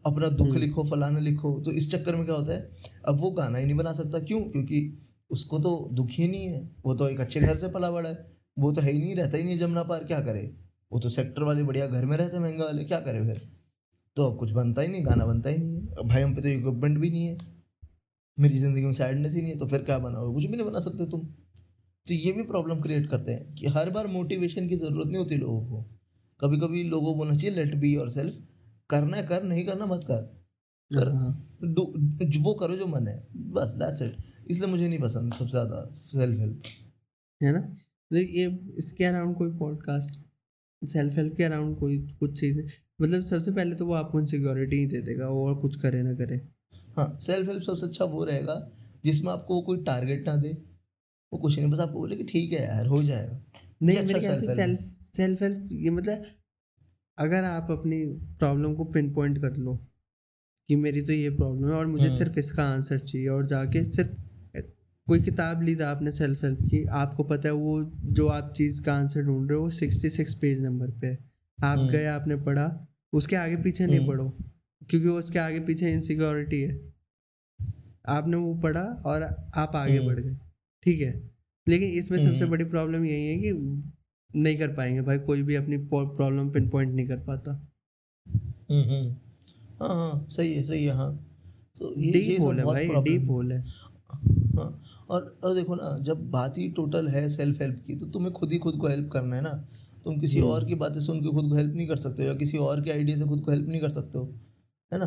अपना दुख हम्म। लिखो फलाना लिखो। तो इस चक्कर में क्या होता है अब वो गाना ही नहीं बना सकता। क्यों? क्योंकि उसको तो दुख ही नहीं है। वो तो एक अच्छे घर से पला बड़ा है। वो तो है ही नहीं रहता ही नहीं जमुना पार। क्या करे? वो तो सेक्टर वाले बढ़िया घर में रहते हैं महँगा वाले। क्या करे फिर? तो अब कुछ बनता ही नहीं गाना बनता ही नहीं है। अब भाई हम पे तो इक्विपमेंट भी नहीं है। मेरी ज़िंदगी में सैडनेस ही नहीं है तो फिर क्या बनाओगे कुछ भी नहीं बना सकते तुम। तो ये भी प्रॉब्लम क्रिएट करते हैं कि हर बार मोटिवेशन की ज़रूरत नहीं होती लोगों को। कभी कभी लोगों को बोलना चाहिए लेट बी योर सेल्फ करना कर नहीं करना मत कर। कर। हाँ। वो करो जो मन है। बस दैट्स इट इसलिए मुझे नहीं पसंद सबसे ज़्यादा सेल्फ हेल्प है ना? तो ये इसके अराउंड कोई पॉडकास्ट सेल्फ हेल्प के अराउंड कोई कुछ चीज़ें। मतलब सबसे पहले तो वो आपको सिक्योरिटी ही दे देगा और कुछ करे ना करे हाँ सेल्फ हेल्प सबसे अच्छा वो रहेगा जिसमें आपको वो कोई टारगेट ना दे वो कुछ नहीं बस आपको बोले कि ठीक है यार हो जाएगा नहीं अच्छा मेरे ख्याल से सेल्फ सेल्फ हेल्प ये मतलब अगर आप अपनी प्रॉब्लम को पिन पॉइंट कर लो कि मेरी तो ये प्रॉब्लम है और मुझे हम्म। सिर्फ़ इसका आंसर चाहिए और जाके सिर्फ़ कोई किताब ली था आपने सेल्फ हेल्प की आपको पता है वो जो आप चीज़ का आंसर ढूंढ रहे हो वो सिक्सटी सिक्स पेज नंबर पे है आप हम्म। गए आपने पढ़ा उसके आगे पीछे नहीं हम्म। पढ़ो क्योंकि उसके आगे पीछे इनसिक्योरिटी है। आपने वो पढ़ा और आप आगे हम्म। बढ़ गए ठीक है? लेकिन इसमें सबसे हम्म। बड़ी प्रॉब्लम यही है कि नहीं कर पाएँगे भाई कोई भी अपनी प्रॉब्लम पिन पॉइंट नहीं कर पाता। हम्म हम्म। हाँ हाँ सही है सही है हाँ। तो ये ये डीप होल है भाई डीप होल है। हाँ। और और देखो ना जब बात ही टोटल है सेल्फ हेल्प की तो तुम्हें खुद ही खुद को हेल्प करना है ना। तुम किसी हम्म। और की बातें सुन के खुद को हेल्प नहीं कर सकते हो या किसी और के आइडिया से खुद को हेल्प नहीं कर सकते हो है ना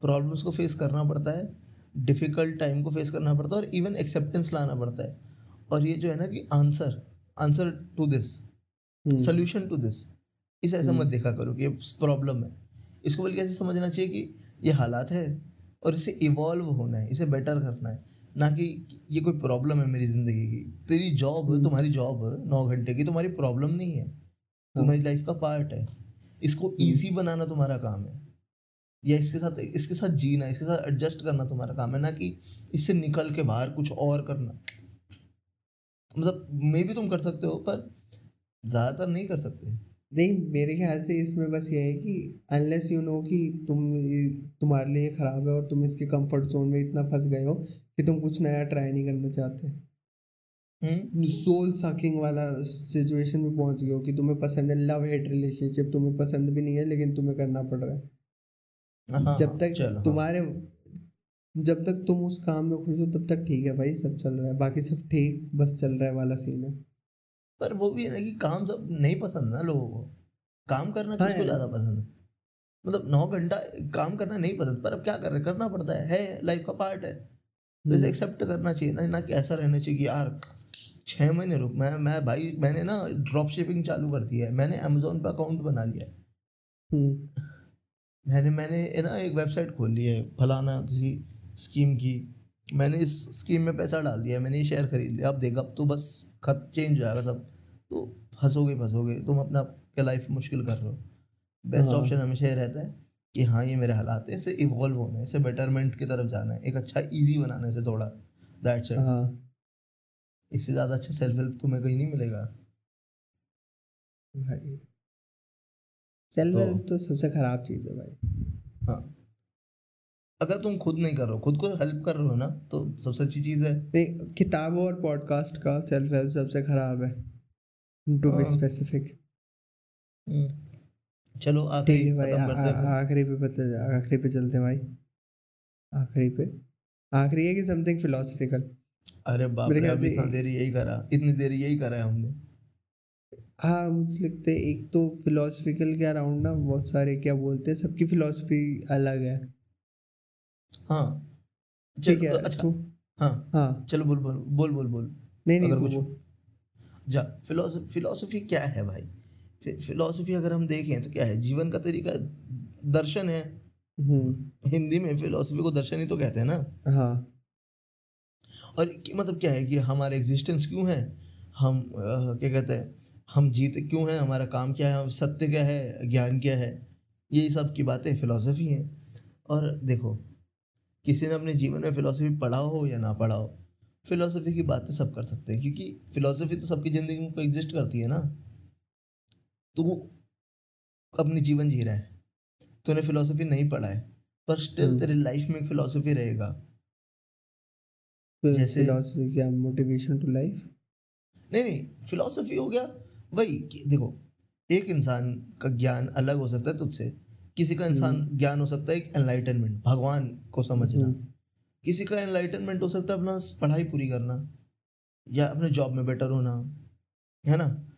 प्रॉब्लम्स को फेस करना पड़ता है डिफ़िकल्ट टाइम को फेस करना पड़ता है और इवन एक्सेप्टेंस लाना पड़ता है और ये जो है ना कि answer answer to this solution to this इसे ऐसा मत। देखा करो कि ये प्रॉब्लम है इसको बल्कि ऐसे समझना चाहिए कि ये हालात है और इसे इवॉल्व होना है इसे बेटर करना है ना कि ये कोई प्रॉब्लम है मेरी ज़िंदगी की तेरी जॉब हम्म। तुम्हारी जॉब नौ घंटे की तुम्हारी प्रॉब्लम नहीं है तुम्हारी लाइफ का पार्ट है। इसको हम्म। ईजी बनाना तुम्हारा काम है। या इसके साथ इसके साथ जीना इसके साथ एडजस्ट करना तुम्हारा काम है ना कि इससे निकल के बाहर कुछ और करना। मतलब मे भी तुम कर सकते हो पर ज़्यादातर नहीं कर सकते। नहीं मेरे ख्याल से इसमें बस ये है कि अनलेस यू नो कि तुम तुम्हारे लिए खराब है और तुम इसके कंफर्ट जोन में इतना फंस गए हो कि तुम कुछ नया ट्राई नहीं करना चाहते। हम्म सोल सकिंग वाला सिचुएशन में पहुँच गए हो कि तुम्हें पसंद है लव हेट रिलेशनशिप तुम्हें पसंद भी नहीं है लेकिन तुम्हें करना पड़ रहा है। हाँ, जब तक हाँ। तुम्हारे जब तक तुम उस काम में खुश हो तब तक ठीक है भाई सब चल रहा है। बाकी सब ठीक बस चल रहा है वाला सीन है। पर वो भी है ना कि काम सब नहीं पसंद ना लोगों को। काम करना हाँ किसको ज़्यादा पसंद है? मतलब नौ घंटा काम करना नहीं पसंद पर अब क्या कर रहे करना पड़ता है है लाइफ का पार्ट है। तो इसे हम्म। एक्सेप्ट करना चाहिए ना ना कि ऐसा रहना चाहिए कि यार छः महीने रुक मैं मैं भाई मैंने ना ड्रॉप शिपिंग चालू कर दी है। मैंने अमेजोन पर अकाउंट बना लिया है। हम्म, मैंने मैंने ना एक वेबसाइट खोल ली है फलाना किसी स्कीम की। मैंने इस स्कीम में पैसा डाल दिया मैंने ये शेयर खरीद लिया। अब देख अब तो बस खत चेंज हो जाएगा सब। तो फंसोगे फंसोगे। तुम अपना क्या लाइफ मुश्किल कर रहे हो। बेस्ट हाँ। ऑप्शन हमेशा ये रहता है कि हाँ ये मेरे हालात है। इसे इवॉल्व होना है इसे बेटरमेंट की तरफ़ जाना है। एक अच्छा इजी बनाना है इसे थोड़ा। दैट्स इट हाँ। इससे ज़्यादा अच्छा सेल्फ हेल्प तुम्हें कहीं नहीं मिलेगा। भाई। सेल्फ तो- हेल्प तो सबसे खराब चीज़ है भाई। हाँ। अगर तुम खुद नहीं कर रहे हो खुद को हेल्प कर रहे हो ना तो सबसे अच्छी चीज़ है। नहीं किताबों और पॉडकास्ट का सेल्फ हेल्प सबसे खराब है। To be. स्पेसिफिक चलो आखिरी है भाई आखिरी पे बता आखिरी पे चलते हैं भाई। आखिरी पे। आखिरी है कि समथिंग फिलोसफिकल अरे बाप रे अभी इतना देर यही करा इतनी देर यही करा है हमने। हाँ मुझे लगता है एक तो फिलोसफिकल के अराउंड ना बहुत सारे क्या बोलते हैं सबकी फिलोसफी अलग है। हाँ ठीक है अच्छा तो? हाँ हाँ। चलो बोल बोल बोल बोल बोल नहीं नहीं तो कुछ जा फिलोसफी फिलोसफी क्या है भाई? फिलोसफी अगर हम देखें तो क्या है जीवन का तरीका दर्शन है। हम्म। हिंदी में फिलोसफी को दर्शन ही तो कहते हैं ना। हाँ। और मतलब क्या है कि हमारे एग्जिस्टेंस क्यों है? हम अ, क्या कहते हैं? हम जीते क्यों हैं? हमारा काम क्या है? सत्य क्या है? ज्ञान क्या है? यही सब की बातें फिलोसफी हैं। और देखो किसी ने अपने जीवन में फिलोसफी पढ़ा हो या ना पढ़ा हो फिलोसफी की बातें सब कर सकते हैं क्योंकि फिलोसफी तो सबकी ज़िंदगी में एग्जिस्ट करती है ना। तो अपनी जीवन जी रहा है। तूने फिलोसफी नहीं पढ़ा है पर स्टिल हम्म। तेरे लाइफ में एक फिलोसफी रहेगा। जैसे- फिलोसफी क्या मोटिवेशन टू लाइफ नहीं नहीं फिलोसफी हो गया। वही कि देखो एक इंसान का ज्ञान अलग हो सकता है तुझसे। किसी का इंसान ज्ञान हो सकता है एक एनलाइटनमेंट भगवान को समझना। हम्म। किसी का एनलाइटनमेंट हो सकता है अपना पढ़ाई पूरी करना या अपने जॉब में बेटर होना है ना?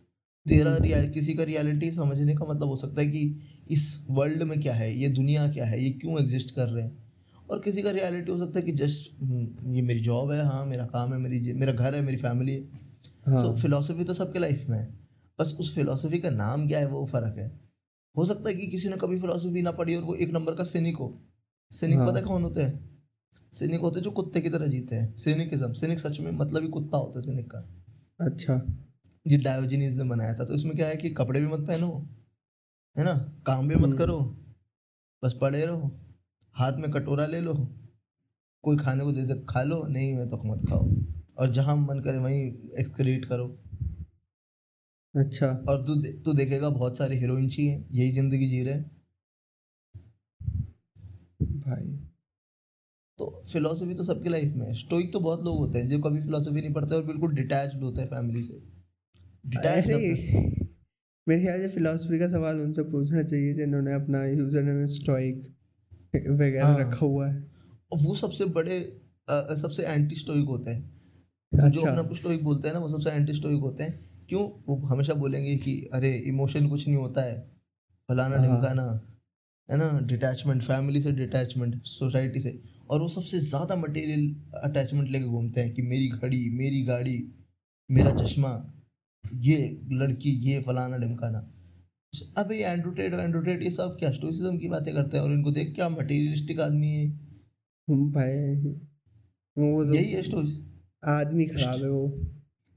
तेरा रियल किसी का रियलिटी समझने का मतलब हो सकता है कि इस वर्ल्ड में क्या है ये दुनिया क्या है ये क्यों एग्जिस्ट कर रहे हैं? और किसी का रियलिटी हो सकता है कि जस्ट ये मेरी जॉब है हाँ मेरा काम है मेरी मेरा घर है मेरी फैमिली है। हाँ। सो फिलोसफी तो सबके लाइफ में है। बस उस फिलोसफी का नाम क्या है वो फ़र्क है। हो सकता है कि किसी ने कभी फिलोसफी ना पढ़ी और वो एक नंबर का सैनिक हो। सैनिक हाँ। पता कौन होते हैं? सैनिक होते हैं जो कुत्ते की तरह जीते हैं। सिनिकिज्म सैनिक सच में मतलब ही कुत्ता होता है सैनिक का। अच्छा। ये डायोजिनीज ने बनाया था तो इसमें क्या है कि कपड़े भी मत पहनो है ना? काम भी मत हम्म। करो बस पढ़े रहो। हाथ में कटोरा ले लो कोई खाने को दे दे खा लो नहीं मैं तो मत खाओ। और जहाँ मन करे वहीं एक्सक्रीट करो। अच्छा। और तू दे, तू देखेगा बहुत सारे हीरोइन चाहिए यही ज़िंदगी जी रहे हैं। भाई। तो फिलोसफी तो सबकी लाइफ में है। स्टोइक तो बहुत लोग होते हैं जो कभी फिलोसफी नहीं पढ़ते और बिल्कुल डिटैच्ड होते हैं फैमिली से। डिटैच मेरे ख्याल से फिलोसफी का सवाल उनसे पूछना चाहिए जिन्होंने अपना यूज़र नेम स्टोइक वगैरह हाँ। रखा हुआ है। और वो सबसे बड़े अ, सबसे एंटी स्टोइक होते हैं। जो अच्छा। अपना स्टोइक बोलते हैं ना वो सबसे एंटी स्टोइक होते हैं। क्यों? वो हमेशा बोलेंगे कि अरे इमोशन कुछ नहीं होता है। फलाना हाँ। ढिमकाना। है ना? डिटैचमेंट फैमिली से डिटैचमेंट सोसाइटी से। और वो सबसे ज़्यादा मटेरियल अटैचमेंट लेके घूमते हैं कि मेरी घड़ी मेरी गाड़ी मेरा चश्मा ये लड़की ये फलाना ढिमकाना। अबे ये एंड्रोटेड एंड्रोटेड ये सब क्या स्टोइसिज्म की बातें करते हैं और इनको देख क्या मटेरियलिस्टिक आदमी है? भाई वो तो यही है स्टोइस आदमी खराब है वो।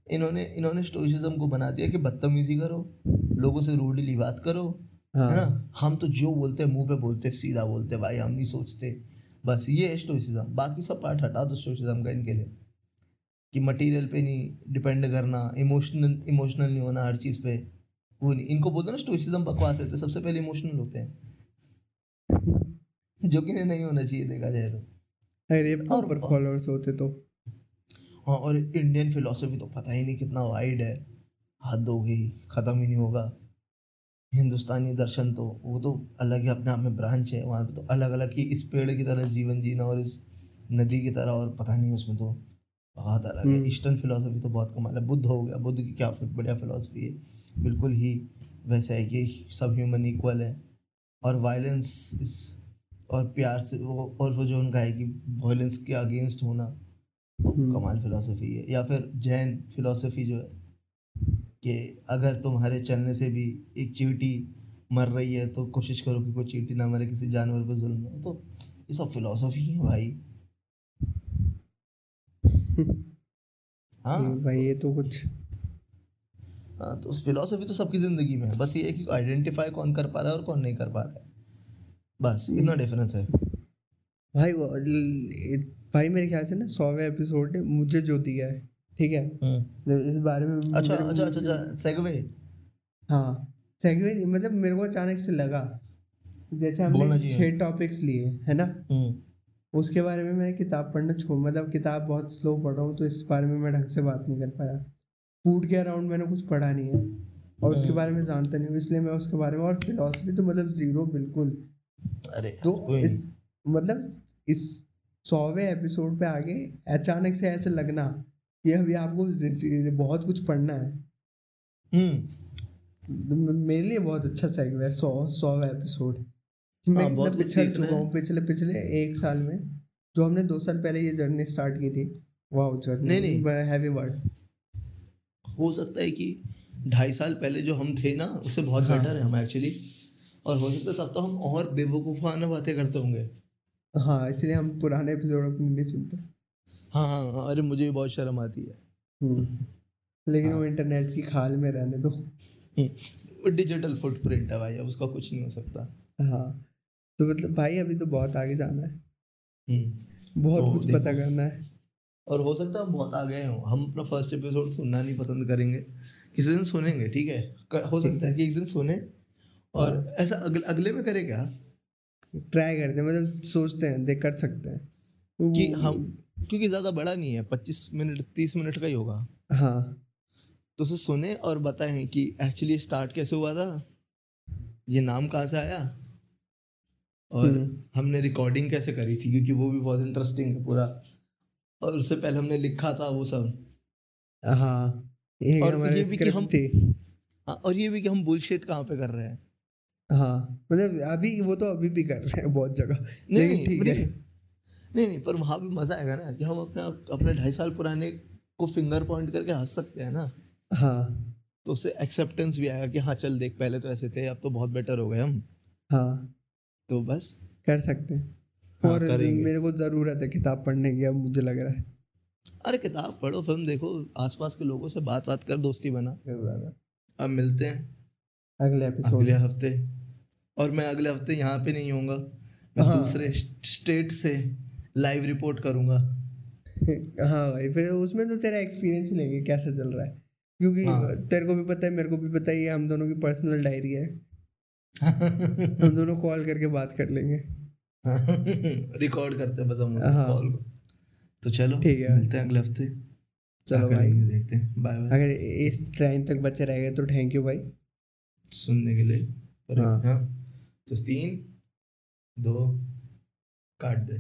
इन्होंने इन्होंने स्टोइसिज्म को बना दिया कि बदतमीजी करो लोगों से रूडली बात करो है ना? हाँ हम तो जो बोलते हैं मुँह पे बोलते सीधा बोलते भाई हम नहीं सोचते। बस ये है स्टोइसिज्म बाकी सब पार्ट हटा दो स्टोइसिज्म का इनके लिए। कि मटेरियल पे नहीं डिपेंड करना इमोशनल इमोशनल नहीं होना हर चीज़ पे। वो नहीं इनको बोलते ना स्टोइसिज्म बकवास है तो सबसे पहले इमोशनल होते हैं। जो कि नहीं होना चाहिए देखा जाए तो। अरे और- पर फॉलोअर्स होते तो। हाँ और इंडियन फिलोसफी तो पता ही नहीं कितना वाइड है। हद हो गई ख़त्म ही नहीं होगा। हिंदुस्तानी दर्शन तो वो तो अलग ही अपने आप में ब्रांच है। वहाँ पे तो अलग अलग ही इस पेड़ की तरह जीवन जीना और इस नदी की तरह और पता नहीं उसमें तो बहुत अलग है। हम्म। ईस्टर्न फिलोसफी तो बहुत कमाल है। बुद्ध हो गया बुद्ध की क्या बढ़िया फिलोसफी है। बिल्कुल ही वैसा है कि सब ह्यूमन इक्वल है। और वायलेंस इस और प्यार से वो और वो जो उनका है कि वायलेंस के अगेंस्ट होना हम्म, कमाल फिलोसफी है। या फिर जैन फिलोसफी जो है कि अगर तुम्हारे चलने से भी एक चींटी मर रही है तो कोशिश करो कि कोई चींटी ना मरे किसी जानवर पर जुल्म हो। तो ये सब फिलोसफी है भाई। हाँ। भाई ये तो कुछ हाँ तो फिलोसफी तो सबकी ज़िंदगी में है। बस ये है कि आइडेंटिफाई कौन कर पा रहा है और कौन नहीं कर पा रहा है। बस इतना डिफरेंस है। भाई वो भाई मेरे ख्याल से ना सौवे एपिसोड ने मुझे जो दिया है ठीक है? हम्म। मतलब इस बारे में अच्छा अच्छा अच्छा सेगवे हाँ सेगवे मतलब मेरे को अचानक से लगा। जैसे हमने छह टॉपिक्स लिए है ना? हम्म। उसके बारे में मैं किताब पढ़ना छोड़ मतलब किताब बहुत स्लो पढ़ रहा हूँ तो इस बारे में मैं ढंग से बात नहीं कर पाया। फ़ूड के अराउंड मैंने कुछ पढ़ा नहीं है। और उसके हम्म। बारे में जानता नहीं हूँ इसलिए मैं उसके बारे में और फिलोसफी तो मतलब ज़ीरो बिल्कुल। अरे तो इस मतलब इस सौवे एपिसोड पे आगे अचानक से ऐसे लगना कि अभी आपको बहुत कुछ पढ़ना है। हम्म। तो मेरे लिए बहुत अच्छा सेगवे है सौ सौवा एपिसोड मैं हाँ, इतना बहुत कुछ सीखना चुका हूँ। पिछले पिछले एक साल में जो हमने दो साल पहले ये जर्नी स्टार्ट की थी। वाह जर्नी नहीं, नहीं। हैवी वर्ड हो सकता है कि ढाई साल पहले जो हम थे ना उससे बहुत हाँ। बेटर है हम एक्चुअली और हो सकता है तब तो हम और बेवकूफ़ाना बातें करते होंगे हाँ इसलिए हम पुराने एपिसोड अपने नहीं सुनते हाँ हाँ हाँ, अरे मुझे भी बहुत शर्म आती है हम्म। लेकिन हाँ। वो इंटरनेट की खाल में रहने दो डिजिटल फुटप्रिंट है भाई अब उसका कुछ नहीं हो सकता हाँ तो मतलब भाई अभी तो बहुत आगे जाना है हम्म। बहुत तो कुछ पता करना है और हो सकता है हम बहुत आगे हों। हम अपना फ़र्स्ट एपिसोड सुनना नहीं पसंद करेंगे। किसी दिन सुनेंगे ठीक है? हो सकता है कि एक दिन सुने। और। ऐसा अगले अगले में करें क्या? ट्राई करते हैं मतलब सोचते हैं देख कर सकते हैं। कि हम क्योंकि ज़्यादा बड़ा नहीं है पच्चीस मिनट तीस मिनट का ही होगा। हाँ। तो उसे सुने और बताएँ कि एक्चुअली स्टार्ट कैसे हुआ था? ये नाम कहाँ से आया? और हम्म। हमने रिकॉर्डिंग कैसे करी थी? क्योंकि वो भी बहुत इंटरेस्टिंग है पूरा। और उससे पहले हमने लिखा था वो सब। हाँ ये और ये भी कि हम- थी। हाँ और ये भी कि हम बुलशिट कहाँ पे कर रहे हैं। हाँ मतलब अभी वो तो अभी भी कर रहे हैं बहुत जगह नहीं नहीं ठीक नहीं, है। नहीं नहीं पर वहाँ भी मज़ा आएगा ना कि हम अपने अपने ढाई साल पुराने को फिंगर पॉइंट करके हंस सकते हैं ना। हाँ। तो उससे एक्सेप्टेंस भी आएगा कि हाँ चल देख पहले तो ऐसे थे अब तो बहुत बेटर हो गए हम। हाँ। तो बस। कर सकते हैं हाँ, और मेरे को ज़रूरत है किताब पढ़ने की अब मुझे लग रहा है। अरे किताब पढ़ो फ़िल्म देखो आसपास के लोगों से बात बात कर दोस्ती बना। अब मिलते हैं। अगले एपिसोड अगले हफ़्ते। और मैं अगले हफ़्ते यहाँ पे नहीं होऊँगा। मैं हाँ। दूसरे स्टेट से लाइव रिपोर्ट करूँगा। हाँ भाई फिर उसमें तो तेरा एक्सपीरियंस ही लेंगे कैसा चल रहा है? क्योंकि हाँ। तेरे को भी पता है मेरे को भी पता है ये हम दोनों की पर्सनल डायरी है। हम दोनों कॉल करके बात कर लेंगे। रिकॉर्ड करते हैं बस हम हाँ। कॉल को। तो चलो ठीक है। मिलते हैं अगले हफ़्ते। चलो भाई देखते हैं। बाय बाय अगर इस टाइम तक बच्चे रह गए तो थैंक यू भाई सुनने के लिए। पर हाँ। हाँ। तो तीन दो काट दे।